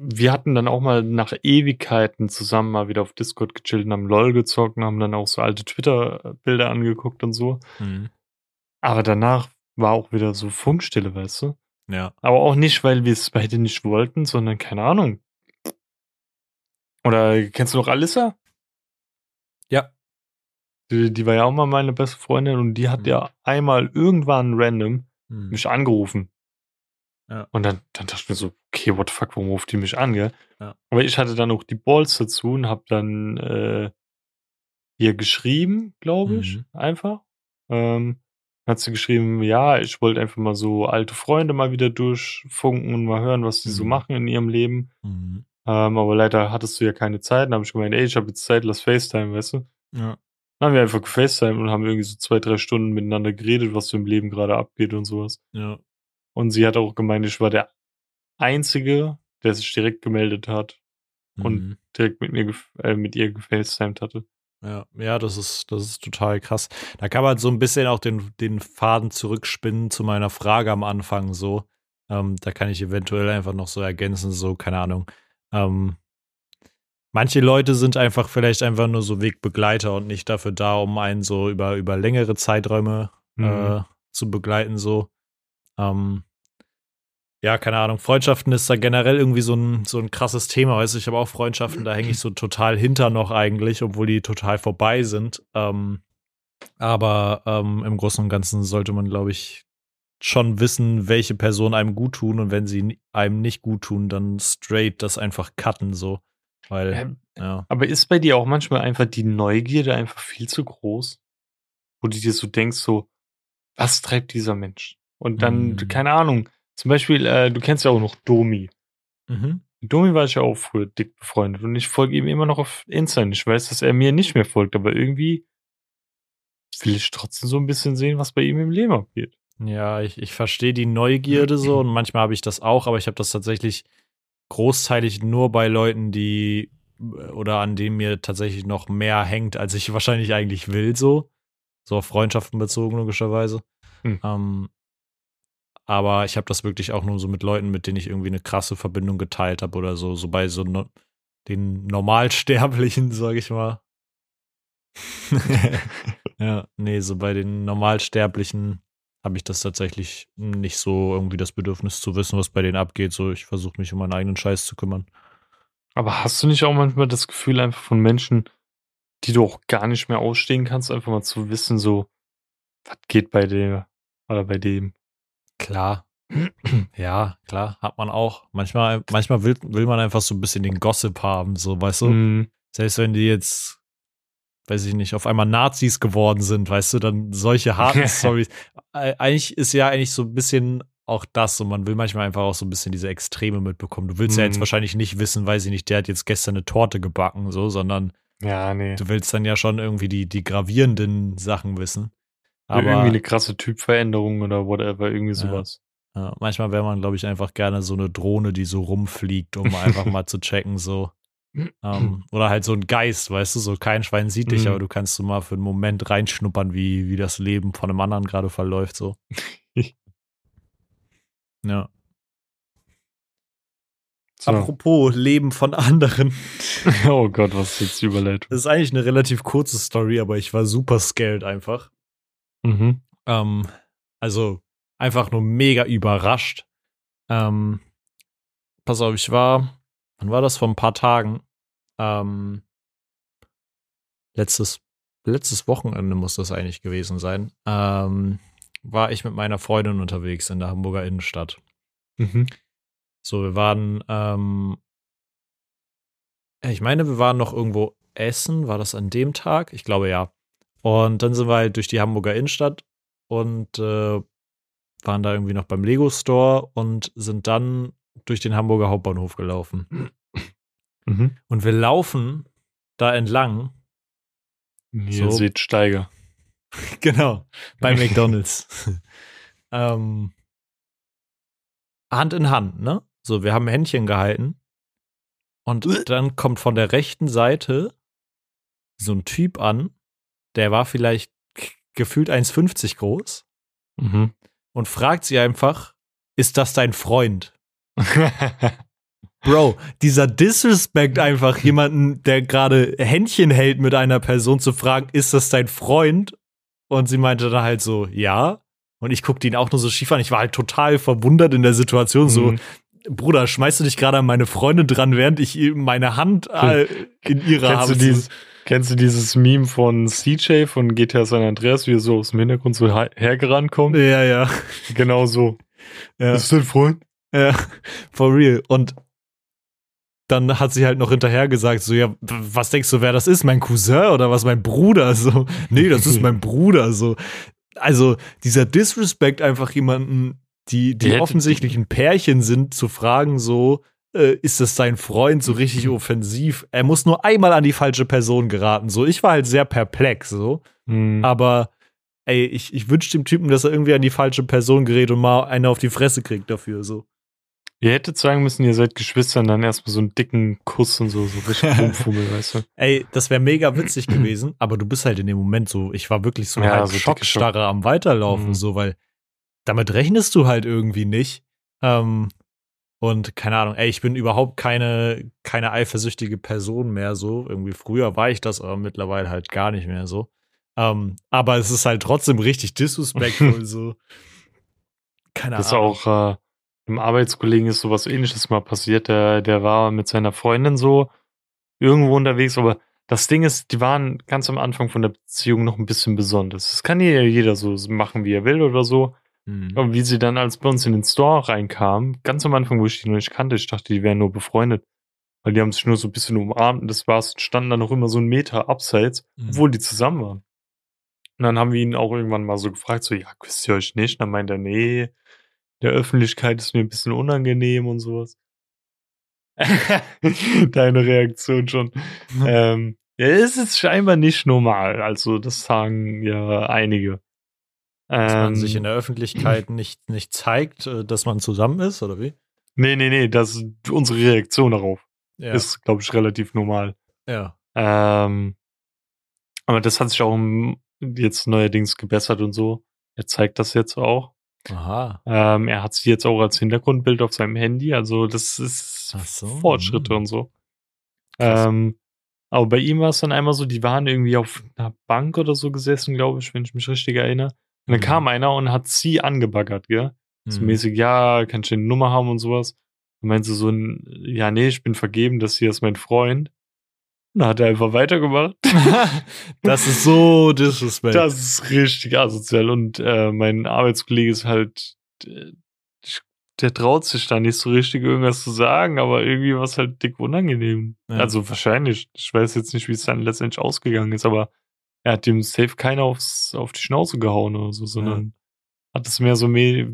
wir hatten dann auch mal nach Ewigkeiten zusammen mal wieder auf Discord gechillt und haben LOL gezockt und haben dann auch so alte Twitter-Bilder angeguckt und so. Mhm. Aber danach war auch wieder so Funkstille, weißt du? Ja. Aber auch nicht, weil wir es beide nicht wollten, sondern keine Ahnung. Oder kennst du noch Alissa? Ja. Die, die war ja auch mal meine beste Freundin und die hat mhm. ja einmal irgendwann random mhm. mich angerufen. Ja. Und dann, dann dachte ich mir so, okay, what the fuck, warum ruft die mich an, gell? Ja. Aber ich hatte dann auch die Balls dazu und hab dann äh, ihr geschrieben, glaube ich, mhm. einfach. Ähm, hat sie geschrieben, ja, ich wollte einfach mal so alte Freunde mal wieder durchfunken und mal hören, was die mhm. so machen in ihrem Leben. Mhm. Ähm, aber leider hattest du ja keine Zeit. Dann habe ich gemeint, ey, ich habe jetzt Zeit, lass FaceTime, weißt du? Ja. Dann haben wir einfach gefacetime und haben irgendwie so zwei, drei Stunden miteinander geredet, was so im Leben gerade abgeht und sowas. Ja. Und sie hat auch gemeint, ich war der Einzige, der sich direkt gemeldet hat mhm. und direkt mit mir äh, mit ihr gefacetimed hatte. Ja, ja, das ist, das ist total krass. Da kann man so ein bisschen auch den, den Faden zurückspinnen zu meiner Frage am Anfang so. Ähm, da kann ich eventuell einfach noch so ergänzen, so, keine Ahnung. Ähm, manche Leute sind einfach vielleicht einfach nur so Wegbegleiter und nicht dafür da, um einen so über, über längere Zeiträume mhm. äh, zu begleiten, so. Ähm, ja, keine Ahnung, Freundschaften ist da generell irgendwie so ein, so ein krasses Thema. Weißt du, ich habe auch Freundschaften, da hänge ich so total hinter noch eigentlich, obwohl die total vorbei sind. Ähm, aber ähm, im Großen und Ganzen sollte man, glaube ich, schon wissen, welche Personen einem gut tun und wenn sie einem nicht gut tun, dann straight das einfach cutten, so. Weil, ähm, ja. Aber ist bei dir auch manchmal einfach die Neugierde einfach viel zu groß? Wo du dir so denkst, so, was treibt dieser Mensch? Und dann, mhm. keine Ahnung, zum Beispiel, äh, du kennst ja auch noch Domi. Mhm. Domi war ich ja auch früher dick befreundet und ich folge ihm immer noch auf Insta. Ich weiß, dass er mir nicht mehr folgt, aber irgendwie will ich trotzdem so ein bisschen sehen, was bei ihm im Leben abgeht. Ja, ich, ich verstehe die Neugierde so und manchmal habe ich das auch, aber ich habe das tatsächlich großteilig nur bei Leuten, die oder an denen mir tatsächlich noch mehr hängt, als ich wahrscheinlich eigentlich will, so. So auf Freundschaften bezogen, logischerweise. Hm. Ähm, aber ich habe das wirklich auch nur so mit Leuten, mit denen ich irgendwie eine krasse Verbindung geteilt habe oder so, so bei so no den Normalsterblichen, [LAUGHS] sage ich mal. [LAUGHS] ja, nee, so bei den Normalsterblichen habe ich das tatsächlich nicht so irgendwie das Bedürfnis zu wissen, was bei denen abgeht. So, ich versuche mich um meinen eigenen Scheiß zu kümmern. Aber hast du nicht auch manchmal das Gefühl einfach von Menschen, die du auch gar nicht mehr ausstehen kannst, einfach mal zu wissen, so, was geht bei der oder bei dem? Klar. [CLEARS THROAT] ja, klar, hat man auch. Manchmal, manchmal will, will man einfach so ein bisschen den Gossip haben, so, weißt du? Mm. Selbst wenn die jetzt, weiß ich nicht, auf einmal Nazis geworden sind, weißt du, dann solche harten [LAUGHS] Stories. Eigentlich ist ja eigentlich so ein bisschen auch das und man will manchmal einfach auch so ein bisschen diese Extreme mitbekommen. Du willst mm. ja jetzt mhm. wahrscheinlich nicht wissen, weiß ich nicht, der hat jetzt gestern eine Torte gebacken, so, sondern ja, nee. du willst dann ja schon irgendwie die, die gravierenden Sachen wissen. Aber irgendwie eine krasse Typveränderung oder whatever, irgendwie sowas. Ja, ja. manchmal wäre man, glaube ich, einfach gerne so eine Drohne, die so rumfliegt, um einfach mal zu checken, so. [CLEARS THROAT] Ähm, oder halt so ein Geist, weißt du, so kein Schwein sieht dich, mhm. aber du kannst so mal für einen Moment reinschnuppern, wie, wie das Leben von einem anderen gerade verläuft, so. [LAUGHS] ja. So. Apropos Leben von anderen. [LAUGHS] oh Gott, was ist jetzt die Überleitung? Das ist eigentlich eine relativ kurze Story, aber ich war super scared einfach. Mhm. Ähm, also einfach nur mega überrascht. Ähm, pass auf, ich war, wann war das? Vor ein paar Tagen. Ähm, letztes, letztes Wochenende muss das eigentlich gewesen sein. Ähm, war ich mit meiner Freundin unterwegs in der Hamburger Innenstadt. Mhm. So, wir waren, ähm, ich meine, wir waren noch irgendwo essen. War das an dem Tag? Ich glaube ja. Und dann sind wir halt durch die Hamburger Innenstadt und äh, waren da irgendwie noch beim Lego Store und sind dann durch den Hamburger Hauptbahnhof gelaufen. [CLEARS THROAT] Mhm. Und wir laufen da entlang. Ihr so. seht Steiger. [LAUGHS] genau, bei [LAUGHS] McDonalds. ähm, Hand in Hand, ne? So, wir haben Händchen gehalten. Und [CLEARS THROAT] dann kommt von der rechten Seite so ein Typ an der war vielleicht gefühlt 1,50 groß mhm. und fragt sie einfach, ist das dein Freund? [LAUGHS] Bro, dieser Disrespect einfach, jemanden, der gerade Händchen hält mit einer Person, zu fragen, ist das dein Freund? Und sie meinte dann halt so, ja. Und ich guckte ihn auch nur so schief an. Ich war halt total verwundert in der Situation, so, mhm. Bruder, schmeißt du dich gerade an meine Freundin dran, während ich meine Hand äh, in ihre kennst habe? Kennst du dieses Meme von CJ von GTA San Andreas, wie er so aus dem Hintergrund so hergerannt kommt? Ja, ja. Genau so. Ja. Ist dein Freund? Ja, for real. Und dann hat sie halt noch hinterher gesagt, so, ja, was denkst du, wer das ist? Mein Cousin oder was? Mein Bruder? So, nee, das ist [LAUGHS] mein Bruder. So, also dieser Disrespect einfach jemanden, die, die, die offensichtlich ein Pärchen sind, zu fragen, so, äh, ist das sein Freund, so richtig offensiv. Er muss nur einmal an die falsche Person geraten. So, ich war halt sehr perplex, so. Mhm. Aber ey, ich, ich wünsche dem Typen, dass er irgendwie an die falsche Person gerät und mal eine auf die Fresse kriegt dafür, so. Ihr hättet sagen müssen, ihr seid Geschwister und dann erstmal so einen dicken Kuss und so, so richtig [LAUGHS] rumfummel, weißt du. Ey, das wäre mega witzig gewesen, aber du bist halt in dem Moment so, ich war wirklich so ja, halt so schockstarre am Weiterlaufen, mhm. so, weil damit rechnest du halt irgendwie nicht. Ähm, und keine Ahnung, ey, ich bin überhaupt keine, keine eifersüchtige Person mehr so. Irgendwie früher war ich das, aber mittlerweile halt gar nicht mehr so. Ähm, aber es ist halt trotzdem richtig disrespectful, [LAUGHS] so. Keine das Ahnung. Das auch, äh, einem Arbeitskollegen ist sowas ähnliches mal passiert. Der, der war mit seiner Freundin so irgendwo unterwegs, aber das Ding ist, die waren ganz am Anfang von der Beziehung noch ein bisschen besonders. Das kann ja jeder so machen, wie er will oder so. Mhm. Aber wie sie dann als bei uns in den Store reinkam, ganz am Anfang, wo ich die noch nicht kannte, ich dachte, die wären nur befreundet. Weil die haben sich nur so ein bisschen umarmt und das war's, standen dann noch immer so einen Meter abseits, mhm. obwohl die zusammen waren. Und dann haben wir ihn auch irgendwann mal so gefragt, so, ja, küsst ihr euch nicht? Und dann meint er, nee, der Öffentlichkeit ist mir ein bisschen unangenehm und sowas. [LAUGHS] Deine Reaktion schon. Mhm. Ähm, ja, es ist scheinbar nicht normal. Also, das sagen ja einige. Dass man sich in ähm, der Öffentlichkeit [CLEARS THROAT] nicht, nicht zeigt, äh, dass man zusammen ist, oder wie? Nee, nee, nee, das ist unsere Reaktion darauf. Ja. Ist, glaube ich, relativ normal. Ja. Ähm, aber das hat sich auch jetzt neuerdings gebessert und so. Er zeigt das jetzt auch. Aha. Ähm, er hat sie jetzt auch als Hintergrundbild auf seinem Handy. Also das ist so, Fortschritte mh. und so. Ähm, aber bei ihm war es dann einmal so, die waren irgendwie auf einer Bank oder so gesessen, glaube ich, wenn ich mich richtig erinnere. Und dann mhm. kam einer und hat sie angebaggert, gell? Mhm. So mäßig, ja, kannst du eine Nummer haben und sowas. Und meinte so ein, ja, nee, ich bin vergeben, das hier ist mein Freund. Und dann hat er einfach weitergemacht. [LAUGHS] das ist so disrespect. Das ist richtig asozial. Und äh, mein Arbeitskollege ist halt, der, der traut sich da nicht so richtig irgendwas zu sagen, aber irgendwie war es halt dick unangenehm. Ja. Also wahrscheinlich. Ich weiß jetzt nicht, wie es dann letztendlich ausgegangen ist, aber er hat dem Safe keiner aufs, auf die Schnauze gehauen oder so, sondern ja. hat es mehr so, mehr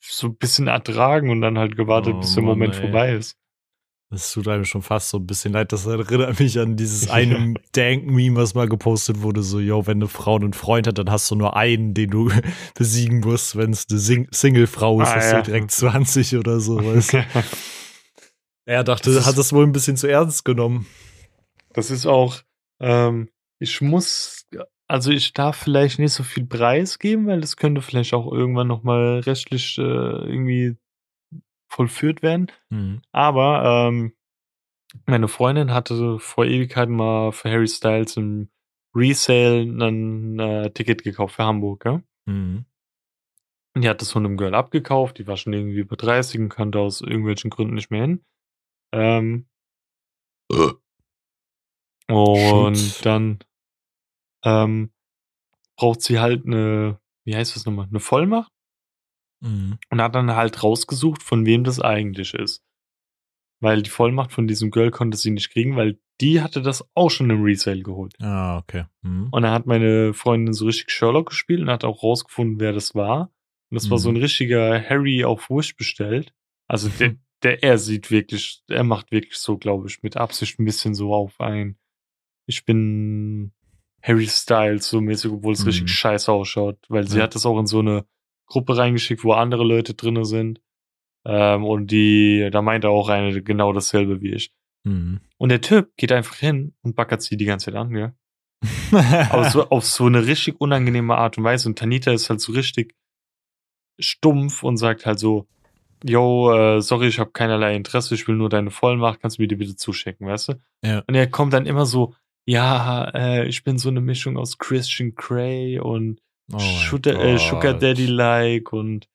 so ein bisschen ertragen und dann halt gewartet, oh, bis der Mann, Moment ey. vorbei ist. Das tut einem schon fast so ein bisschen leid. Das erinnert mich an dieses [LAUGHS] eine Dank-Meme, was mal gepostet wurde. So, yo, wenn eine Frau einen Freund hat, dann hast du nur einen, den du [LAUGHS] besiegen musst. Wenn es eine Sing Single-Frau ist, ah, hast ja. du direkt 20 oder so. Weißt du? [LAUGHS] er dachte, das hat das wohl ein bisschen zu ernst genommen. Das ist auch, ähm, ich muss, also ich darf vielleicht nicht so viel Preis geben, weil das könnte vielleicht auch irgendwann nochmal rechtlich äh, irgendwie vollführt werden. Mhm. Aber ähm, meine Freundin hatte vor Ewigkeiten mal für Harry Styles im Resale ein äh, Ticket gekauft für Hamburg, ja? Mhm. Und die hat das von einem Girl abgekauft, die war schon irgendwie über 30 und kannte aus irgendwelchen Gründen nicht mehr hin. Ähm, und Shit. dann ähm, braucht sie halt eine, wie heißt das nochmal, eine Vollmacht? Mhm. Und hat dann halt rausgesucht, von wem das eigentlich ist. Weil die Vollmacht von diesem Girl konnte sie nicht kriegen, weil die hatte das auch schon im Resale geholt. Ah, okay. Mhm. Und dann hat meine Freundin so richtig Sherlock gespielt und hat auch rausgefunden, wer das war. Und das mhm. war so ein mhm. richtiger Harry auf Wish bestellt. Also der, [LAUGHS] der, er sieht wirklich, er macht wirklich so, glaube ich, mit Absicht ein bisschen so auf ein, ich bin Harry Styles so mäßig, obwohl es mhm. richtig scheiße ausschaut, weil sie ja. hat das auch in so eine Gruppe reingeschickt, wo andere Leute drinne sind. Ähm, und die, da meinte auch eine genau dasselbe wie ich. Mhm. Und der Typ geht einfach hin und backert sie die ganze Zeit an, ja. [LAUGHS] Aber so, auf so eine richtig unangenehme Art und Weise. Und Tanita ist halt so richtig stumpf und sagt halt so, yo, äh, sorry, ich habe keinerlei Interesse, ich will nur deine Vollmacht, kannst du mir die bitte zuschicken, weißt du? Ja. Und er kommt dann immer so, ja, äh, ich bin so eine Mischung aus Christian Grey und Oh Sugar, äh, Sugar Gott. Daddy-like und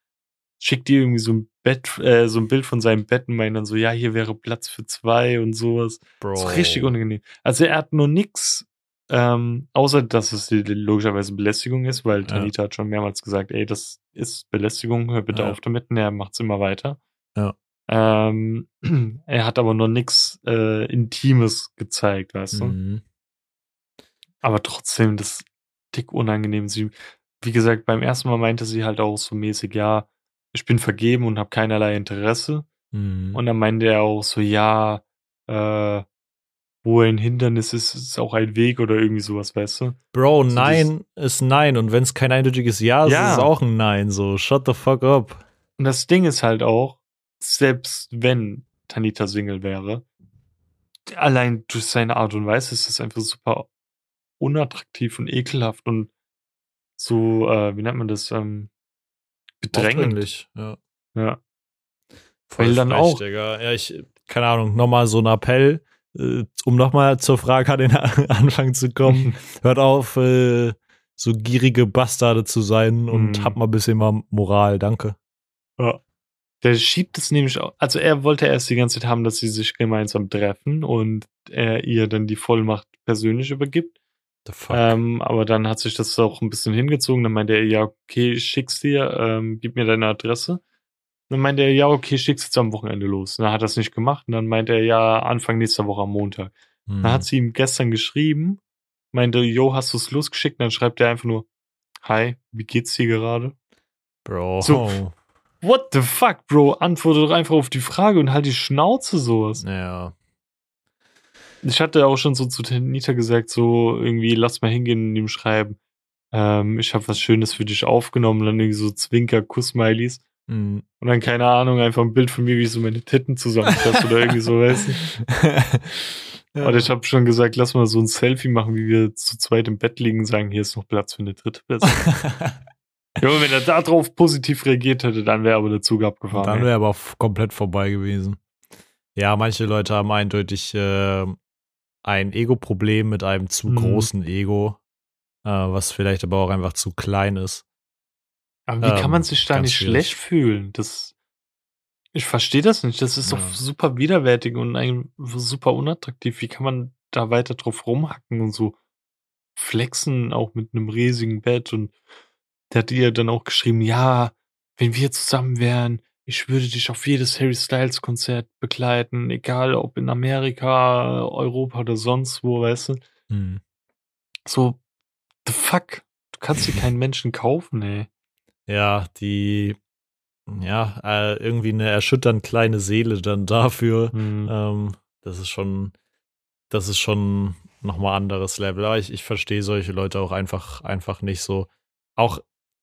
schickt dir irgendwie so ein Bett, äh, so ein Bild von seinem Bett und meint dann so, ja, hier wäre Platz für zwei und sowas. Bro. So richtig unangenehm. Also er hat nur nix, ähm, außer dass es logischerweise Belästigung ist, weil Tanita hat schon mehrmals gesagt, ey, das ist Belästigung, hör bitte Ja. auf damit. Und er macht's immer weiter. Ja. Ähm, [CLEARS THROAT] er hat aber noch nix äh, Intimes gezeigt, weißt du? Aber trotzdem, das ist dick unangenehm. Sie, wie gesagt, beim ersten Mal meinte sie halt auch so mäßig, ja, ich bin vergeben und habe keinerlei Interesse. Mhm. Und dann meinte er auch so, ja, äh, wo ein Hindernis ist, ist auch ein Weg oder irgendwie sowas, weißt du? Bro, So Nein ist Nein. Und wenn es kein eindeutiges Ja ist, Ja. ist es auch ein Nein. So, shut the fuck up. Und das Ding ist halt auch, selbst wenn Tanita Single wäre, allein durch seine Art und Weise ist es einfach super unattraktiv und ekelhaft und so, äh, wie nennt man das, ähm, bedrängend. Ja. Ja. Voll Weil dann auch- Digga. Ja, ich, keine Ahnung, nochmal so ein Appell, äh, um nochmal zur Frage an den [LAUGHS] Anfang zu kommen. [LAUGHS] Hört auf, äh, so gierige Bastarde zu sein und Mhm. habt mal ein bisschen mal Moral, danke. Ja. Der schiebt es nämlich auch. Also er wollte erst die ganze Zeit haben, dass sie sich gemeinsam treffen und er ihr dann die Vollmacht persönlich übergibt. The fuck. Ähm, aber dann hat sich das auch ein bisschen hingezogen. Dann meinte er, ja, okay, schick's dir, ähm, gib mir deine Adresse. Dann meinte er, ja, okay, schick's jetzt am Wochenende los. Dann hat er es nicht gemacht. Und dann meinte er, ja, Anfang nächster Woche am Montag. Mhm. Dann hat sie ihm gestern geschrieben, meinte, yo, hast du's losgeschickt? Dann schreibt er einfach nur, hi, wie geht's dir gerade? Bro. So. What the fuck, Bro? Antworte doch einfach auf die Frage und halt die Schnauze sowas. Ja. Ich hatte auch schon so zu Tanita gesagt, so irgendwie, lass mal hingehen und ihm schreiben, ähm, ich habe was Schönes für dich aufgenommen, dann irgendwie so Zwinker, Kuss-Smileys Mhm. und dann, keine Ahnung, einfach ein Bild von mir, wie ich so meine Titten zusammenfasse oder irgendwie so, weißt du? [LAUGHS] ja. Und ich habe schon gesagt, lass mal so ein Selfie machen, wie wir zu zweit im Bett liegen sagen, hier ist noch Platz für eine dritte Person. [LAUGHS] Junge, wenn er da drauf positiv reagiert hätte, dann wäre aber der Zug abgefahren. Dann wäre aber komplett vorbei gewesen. Ja, manche Leute haben eindeutig äh, ein Ego-Problem mit einem zu Mhm. großen Ego, äh, was vielleicht aber auch einfach zu klein ist. Aber wie kann Ähm, man sich da nicht schlecht fühlen? Das, ich verstehe das nicht. Das ist doch Ja. super widerwärtig und super unattraktiv. Wie kann man da weiter drauf rumhacken und so flexen, auch mit einem riesigen Bett? Und der hat ihr dann auch geschrieben, ja, wenn wir zusammen wären, ich würde dich auf jedes Harry Styles Konzert begleiten, egal ob in Amerika, Europa oder sonst wo, weißt du? Hm. So, the fuck? Du kannst dir keinen Menschen kaufen, ey. Ja, die, ja, äh, irgendwie eine erschütternd kleine Seele dann dafür. Hm. Ähm, das ist schon, das ist schon nochmal anderes Level. Aber ich, ich verstehe solche Leute auch einfach, einfach nicht so. Auch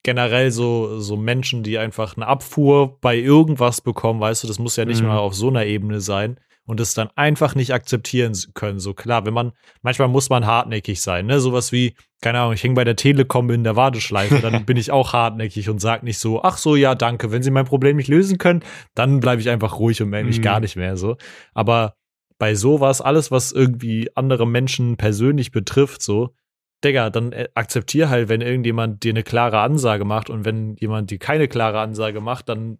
generell so, so Menschen, die einfach eine Abfuhr bei irgendwas bekommen, weißt du, das muss ja nicht Mhm. mal auf so einer Ebene sein und es dann einfach nicht akzeptieren können. So klar, wenn man, manchmal muss man hartnäckig sein, ne? Sowas wie, keine Ahnung, ich hänge bei der Telekom in der Warteschleife, dann [LAUGHS] bin ich auch hartnäckig und sag nicht so, ach so, ja, danke, wenn Sie mein Problem nicht lösen können, dann bleibe ich einfach ruhig und melde mich Mhm. gar nicht mehr so. Aber bei sowas, alles, was irgendwie andere Menschen persönlich betrifft, so, Digga, dann äh, akzeptier halt, wenn irgendjemand dir eine klare Ansage macht und wenn jemand dir keine klare Ansage macht, dann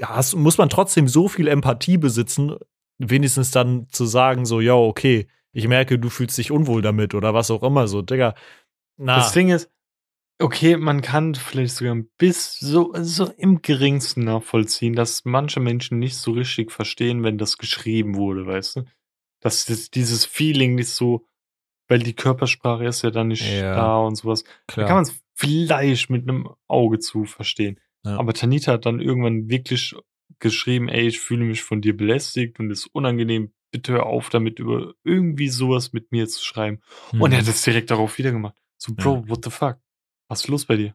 hast, muss man trotzdem so viel Empathie besitzen, wenigstens dann zu sagen, so, ja, okay, ich merke, du fühlst dich unwohl damit oder was auch immer, so, Digga. Na, Das Ding ist, okay, man kann vielleicht sogar bis so, so im geringsten nachvollziehen, dass manche Menschen nicht so richtig verstehen, wenn das geschrieben wurde, weißt du? Dass das, dieses Feeling nicht so, weil die Körpersprache ist ja dann nicht Ja. da und sowas. Da klar. kann man es vielleicht mit einem Auge zu verstehen. Ja. Aber Tanita hat dann irgendwann wirklich geschrieben, ey, ich fühle mich von dir belästigt und es ist unangenehm, bitte hör auf damit, über irgendwie sowas mit mir zu schreiben. Und er Mhm. hat es direkt darauf wieder gemacht. So, Bro, what the fuck? Was ist los bei dir?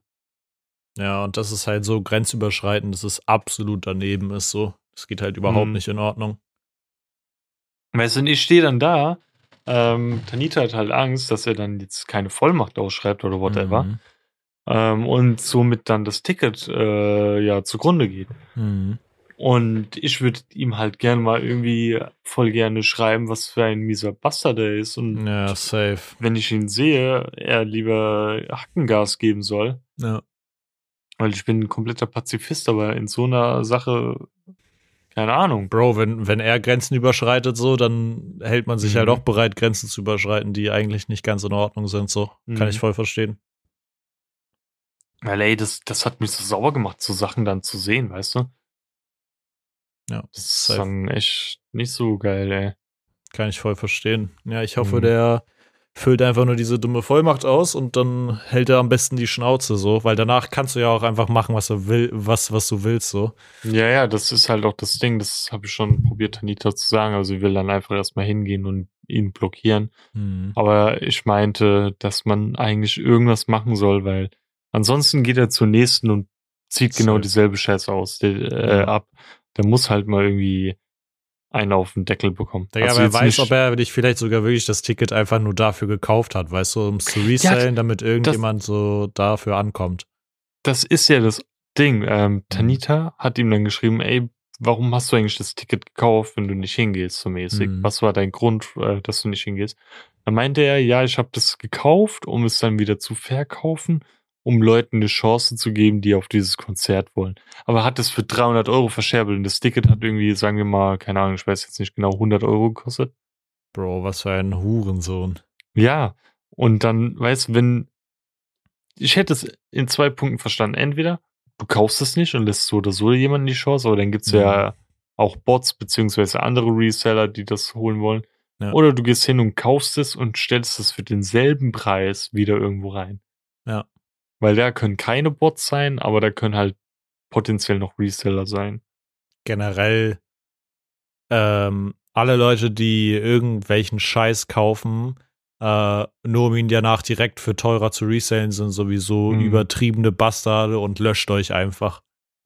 Ja, und das ist halt so grenzüberschreitend, dass es absolut daneben ist, so. Das geht halt überhaupt Mhm. nicht in Ordnung. Weißt du, und ich stehe dann da, ähm, Tanita hat halt Angst, dass er dann jetzt keine Vollmacht ausschreibt oder whatever. Mhm. Ähm, und somit dann das Ticket äh, ja zugrunde geht. Mhm. Und ich würde ihm halt gerne mal irgendwie voll gerne schreiben, was für ein mieser Bastard er ist. Und ja, safe. wenn ich ihn sehe, er lieber Hackengas geben soll. Ja. Weil ich bin ein kompletter Pazifist, aber in so einer Sache, keine Ahnung. Bro, wenn, wenn er Grenzen überschreitet, so, dann hält man sich halt mhm. halt auch bereit, Grenzen zu überschreiten, die eigentlich nicht ganz in Ordnung sind, so. Mhm. Kann ich mhm. voll verstehen. Weil, ey, das, das hat mich so sauer gemacht, so Sachen dann zu sehen, weißt du? Ja. Das ist safe. dann echt nicht so geil, ey. Kann ich voll verstehen. Ja, ich hoffe, mhm. der füllt einfach nur diese dumme Vollmacht aus und dann hält er am besten die Schnauze so, weil danach kannst du ja auch einfach machen, was du will, was, was du willst, so. Ja, ja, das ist halt auch das Ding, das habe ich schon probiert, Anita zu sagen. Also ich will dann einfach erstmal hingehen und ihn blockieren. Mhm. Aber ich meinte, dass man eigentlich irgendwas machen soll, weil ansonsten geht er zur nächsten und zieht genau dieselbe Scheiße aus, äh, ja. ab. Der muss halt mal irgendwie einen auf den Deckel bekommen. Ja, also wer weiß, ob er dich vielleicht sogar wirklich das Ticket einfach nur dafür gekauft hat, weißt du, um es zu resellen, ja, damit irgendjemand das, so dafür ankommt. Das ist ja das Ding. Ähm, mhm. Tanita hat ihm dann geschrieben, ey, warum hast du eigentlich das Ticket gekauft, wenn du nicht hingehst, so mäßig? Mhm. Was war dein Grund, äh, dass du nicht hingehst? Dann meinte er, ja, ich habe das gekauft, um es dann wieder zu verkaufen um Leuten eine Chance zu geben, die auf dieses Konzert wollen. Aber hat es für 300 Euro verscherbelt und das Ticket hat irgendwie, sagen wir mal, keine Ahnung, ich weiß jetzt nicht genau, 100 Euro gekostet. Bro, was für ein Hurensohn. Ja, und dann, weißt du, wenn, ich hätte es in zwei Punkten verstanden. Entweder du kaufst es nicht und lässt so oder so jemanden die Chance, aber dann gibt's mhm. ja auch Bots beziehungsweise andere Reseller, die das holen wollen. Ja. Oder du gehst hin und kaufst es und stellst es für denselben Preis wieder irgendwo rein. Ja. Weil da können keine Bots sein, aber da können halt potenziell noch Reseller sein. Generell ähm, alle Leute, die irgendwelchen Scheiß kaufen, äh, nur um ihn danach direkt für teurer zu resellen, sind sowieso mhm. übertriebene Bastarde und löscht euch einfach.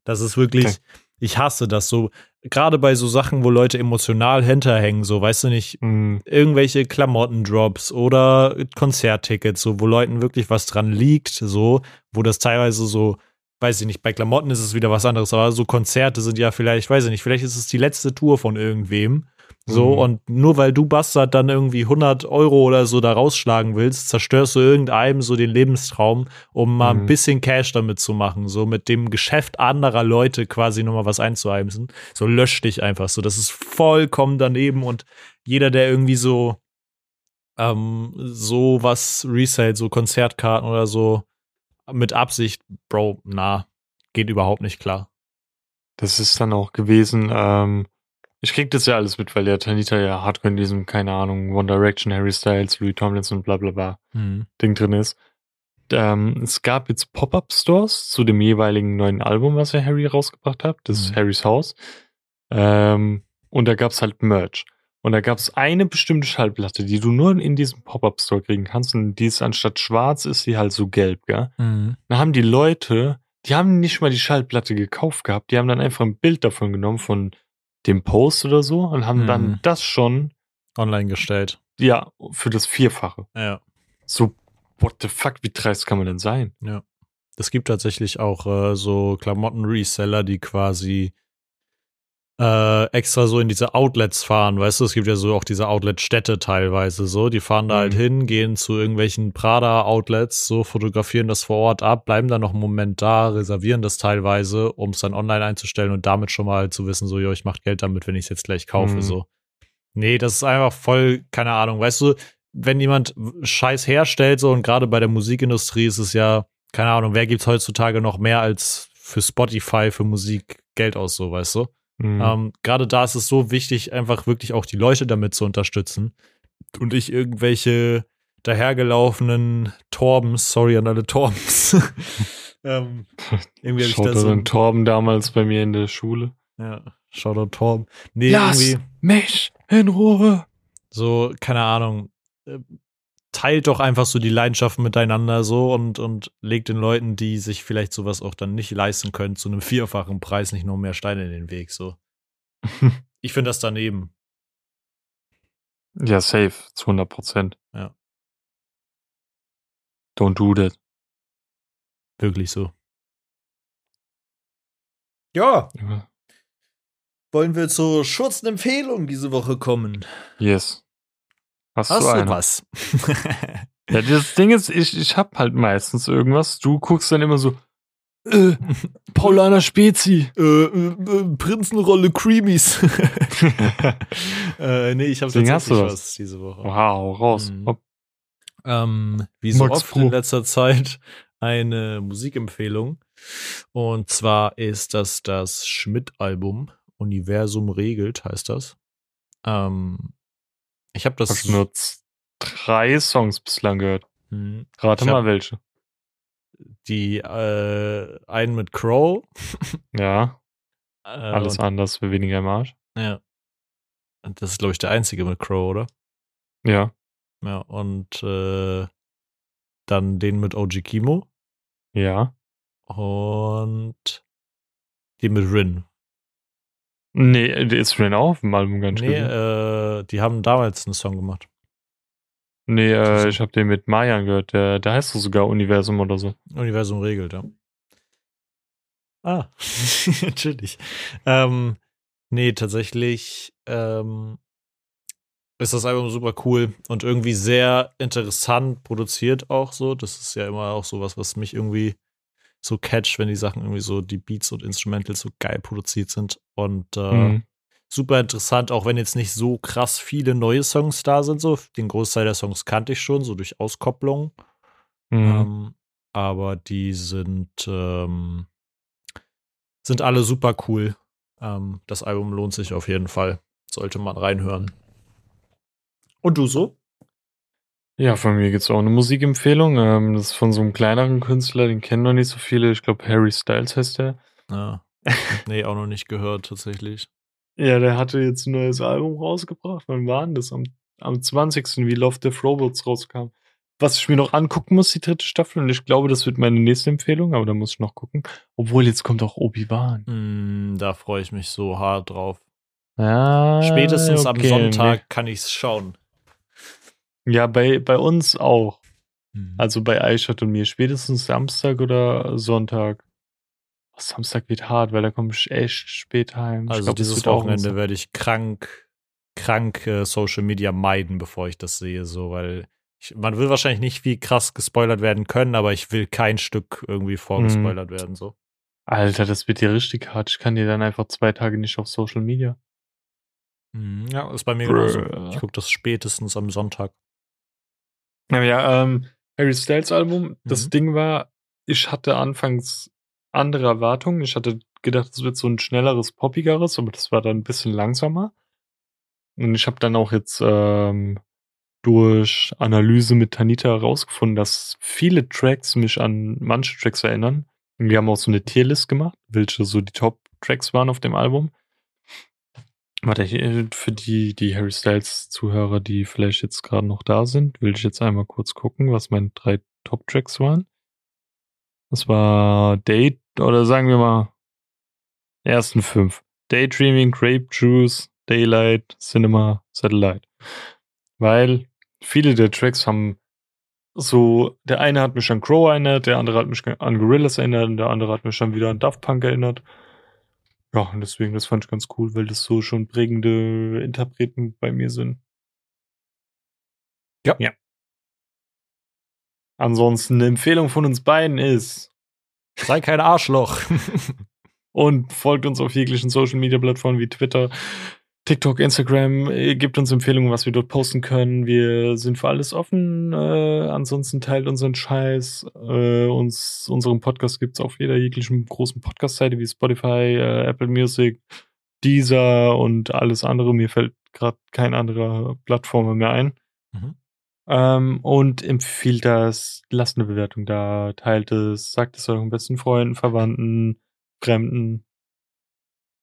Das ist wirklich, okay. ich hasse das so. Gerade bei so Sachen, wo Leute emotional hinterhängen, so, weißt du nicht, mhm. irgendwelche Klamottendrops oder Konzerttickets, so, wo Leuten wirklich was dran liegt, so, wo das teilweise so, weiß ich nicht, bei Klamotten ist es wieder was anderes, aber so Konzerte sind ja vielleicht, weiß ich nicht, vielleicht ist es die letzte Tour von irgendwem so, mhm. und nur weil du Bastard dann irgendwie 100 Euro oder so da rausschlagen willst, zerstörst du irgendeinem so den Lebenstraum, um mal mhm. ein bisschen Cash damit zu machen, so mit dem Geschäft anderer Leute quasi nochmal was einzuheimsen. So lösch dich einfach so. Das ist vollkommen daneben und jeder, der irgendwie so, ähm, so was Resale, so Konzertkarten oder so mit Absicht, Bro, na, geht überhaupt nicht klar. Das ist dann auch gewesen, ähm, ich krieg das ja alles mit, weil der Tanita ja hardcore in diesem, keine Ahnung, One Direction, Harry Styles, Louis Tomlinson und bla bla bla mhm. Ding drin ist. Ähm, es gab jetzt Pop-Up-Stores zu dem jeweiligen neuen Album, was er Harry rausgebracht hat. Das mhm. ist Harrys Haus. Ähm, und da gab's halt Merch. Und da gab's eine bestimmte Schallplatte, die du nur in diesem Pop-Up-Store kriegen kannst. Und die ist anstatt schwarz, ist sie halt so gelb, gell? Mhm. Da haben die Leute, die haben nicht mal die Schallplatte gekauft gehabt, die haben dann einfach ein Bild davon genommen von dem Post oder so und haben mhm. dann das schon online gestellt. Ja, für das Vierfache. Ja. So, what the fuck, wie dreist kann man denn sein? Ja. Es gibt tatsächlich auch äh, so Klamotten-Reseller, die quasi äh, extra so in diese Outlets fahren, weißt du, es gibt ja so auch diese Outlet-Städte teilweise so, die fahren da halt mhm. halt hin, gehen zu irgendwelchen Prada-Outlets, so fotografieren das vor Ort ab, bleiben dann noch einen Moment da, reservieren das teilweise, um es dann online einzustellen und damit schon mal zu wissen, so, jo, ich mach Geld damit, wenn ich es jetzt gleich kaufe, mhm. so. Nee, das ist einfach voll, keine Ahnung, weißt du, wenn jemand Scheiß herstellt, so, und gerade bei der Musikindustrie ist es ja, keine Ahnung, wer gibt's heutzutage noch mehr als für Spotify, für Musik Geld aus, so, weißt du? Mhm. Ähm, Gerade da ist es so wichtig, einfach wirklich auch die Leute damit zu unterstützen und ich irgendwelche dahergelaufenen Torbens, sorry an alle Torbens. [LAUGHS] ähm, irgendwie ich da so Torben damals bei mir in der Schule. Ja, Shoutout Torben. Nee, Lass irgendwie mich in Ruhe. So, keine Ahnung. Teilt doch einfach so die Leidenschaften miteinander so und, und legt den Leuten, die sich vielleicht sowas auch dann nicht leisten können, zu einem vierfachen Preis nicht noch mehr Steine in den Weg. So. [LAUGHS] ich finde das daneben. Ja, safe, zu 100 Prozent. Ja. Don't do that. Wirklich so. Ja. ja. wollen wir zur Schutzempfehlung diese Woche kommen? Yes. Hast, Hast du, du was? [LAUGHS] ja, das Ding ist, ich, ich hab halt meistens irgendwas. Du guckst dann immer so, äh, Paulaner Spezi. Äh, äh, äh, Prinzenrolle Creamies. [LAUGHS] äh, nee, ich habe tatsächlich was? was diese Woche. Wow, raus. Mhm. Ähm, wie so Max oft Pro. in letzter Zeit [LAUGHS] eine Musikempfehlung. Und zwar ist das das Schmidt-Album. Universum regelt, heißt das. Ähm, ich habe das. Hast nur drei Songs bislang gehört. Hm. Rate mal welche. Die äh, einen mit Crow. [LAUGHS] ja. Äh, Alles anders für weniger im Arsch. Ja. Und das ist, glaube ich, der einzige mit Crow, oder? Ja. Ja, und äh, dann den mit OG Kimo. Ja. Und den mit Rin. Nee, der ist auch auf dem Album ganz Nee, äh, die haben damals einen Song gemacht. Nee, äh, ich habe den mit Mayan gehört. Der, der heißt so sogar Universum oder so. Universum regelt, ja. Ah, [LAUGHS] natürlich. Ähm, nee, tatsächlich ähm, ist das Album super cool und irgendwie sehr interessant produziert auch so. Das ist ja immer auch sowas, was mich irgendwie so catch, wenn die Sachen irgendwie so, die Beats und Instrumentals so geil produziert sind. Und äh, mhm. super interessant, auch wenn jetzt nicht so krass viele neue Songs da sind. So, den Großteil der Songs kannte ich schon, so durch Auskopplung. Mhm. Ähm, aber die sind, ähm, sind alle super cool. Ähm, das Album lohnt sich auf jeden Fall. Sollte man reinhören. Und du so? Ja, von mir gibt's auch eine Musikempfehlung. Ähm, das ist von so einem kleineren Künstler, den kennen noch nicht so viele. Ich glaube, Harry Styles heißt der. Ja. [LAUGHS] Nee, auch noch nicht gehört, tatsächlich. Ja, der hatte jetzt ein neues Album rausgebracht. Wann war denn das? Am, am 20. wie Love Death Robots rauskam. Was ich mir noch angucken muss, die dritte Staffel. Und ich glaube, das wird meine nächste Empfehlung, aber da muss ich noch gucken. Obwohl, jetzt kommt auch Obi-Wan. Mm, da freue ich mich so hart drauf. Ah, Spätestens okay, am Sonntag nee. kann ich's schauen. Ja, bei, bei uns auch. Mhm. Also bei Eichert und mir. Spätestens Samstag oder Sonntag. Oh, Samstag wird hart, weil da komme ich echt spät heim. Also glaub, dieses Wochenende werde ich krank, krank äh, Social Media meiden, bevor ich das sehe, so, weil ich, man will wahrscheinlich nicht wie krass gespoilert werden können, aber ich will kein Stück irgendwie vorgespoilert mhm. werden, so. Alter, das wird dir richtig hart. Ich kann dir dann einfach zwei Tage nicht auf Social Media. Mhm, ja, ist bei mir genauso. Ich gucke das spätestens am Sonntag. Ja, ähm, Harry Styles Album, das mhm. Ding war, ich hatte anfangs andere Erwartungen. Ich hatte gedacht, es wird so ein schnelleres, poppigeres, aber das war dann ein bisschen langsamer. Und ich habe dann auch jetzt ähm, durch Analyse mit Tanita herausgefunden, dass viele Tracks mich an manche Tracks erinnern. Und wir haben auch so eine Tierlist gemacht, welche so die Top-Tracks waren auf dem Album. Warte, äh, für die, die Harry Styles-Zuhörer, die vielleicht jetzt gerade noch da sind, will ich jetzt einmal kurz gucken, was meine drei Top-Tracks waren. Das war Date, oder sagen wir mal, ersten fünf. Daydreaming, Grape Juice, Daylight, Cinema, Satellite. Weil viele der Tracks haben so, der eine hat mich an Crow erinnert, der andere hat mich an Gorillas erinnert und der andere hat mich dann wieder an Daft Punk erinnert. Ja, und deswegen, das fand ich ganz cool, weil das so schon prägende Interpreten bei mir sind. Ja. Ja. Ansonsten eine Empfehlung von uns beiden ist. Sei kein Arschloch. [LAUGHS] und folgt uns auf jeglichen Social Media Plattformen wie Twitter, TikTok, Instagram, äh, gibt uns Empfehlungen, was wir dort posten können. Wir sind für alles offen. Äh, ansonsten teilt unseren Scheiß. Äh, uns, unseren Podcast gibt's auf jeder jeglichen großen Podcast-Seite wie Spotify, äh, Apple Music, Deezer und alles andere. Mir fällt gerade kein anderer Plattform mehr ein. Mhm. Ähm, und empfiehlt das, lasst eine Bewertung da, teilt es, sagt es euren besten Freunden, Verwandten, Fremden,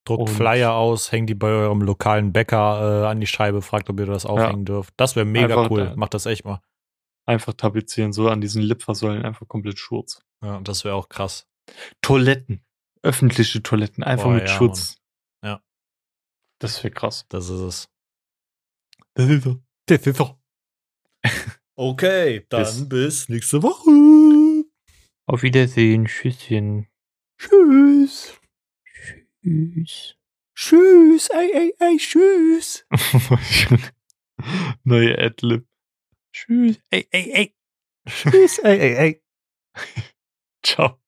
Druckt und Flyer aus, hängt die bei eurem lokalen Bäcker äh, an die Scheibe, fragt, ob ihr das aufhängen ja. dürft. Das wäre mega einfach, cool. Macht das echt mal. Einfach tapezieren, so an diesen Litfaßsäulen, einfach komplett Schurz. Ja, das wäre auch krass. Toiletten. Öffentliche Toiletten, einfach Boah, mit ja, Schutz. Mann. Ja. Das wäre krass. Das ist es. Das ist so. Das ist so. [LAUGHS] okay, dann bis, bis nächste Woche. Auf Wiedersehen. Tschüsschen. Tschüss. Tschüss. Tschüss, ey, ey, ey, tschüss. [LAUGHS] Neue Adlib. Tschüss, ey, ey, ey. Tschüss, ey, ey, ey. [LAUGHS] Ciao.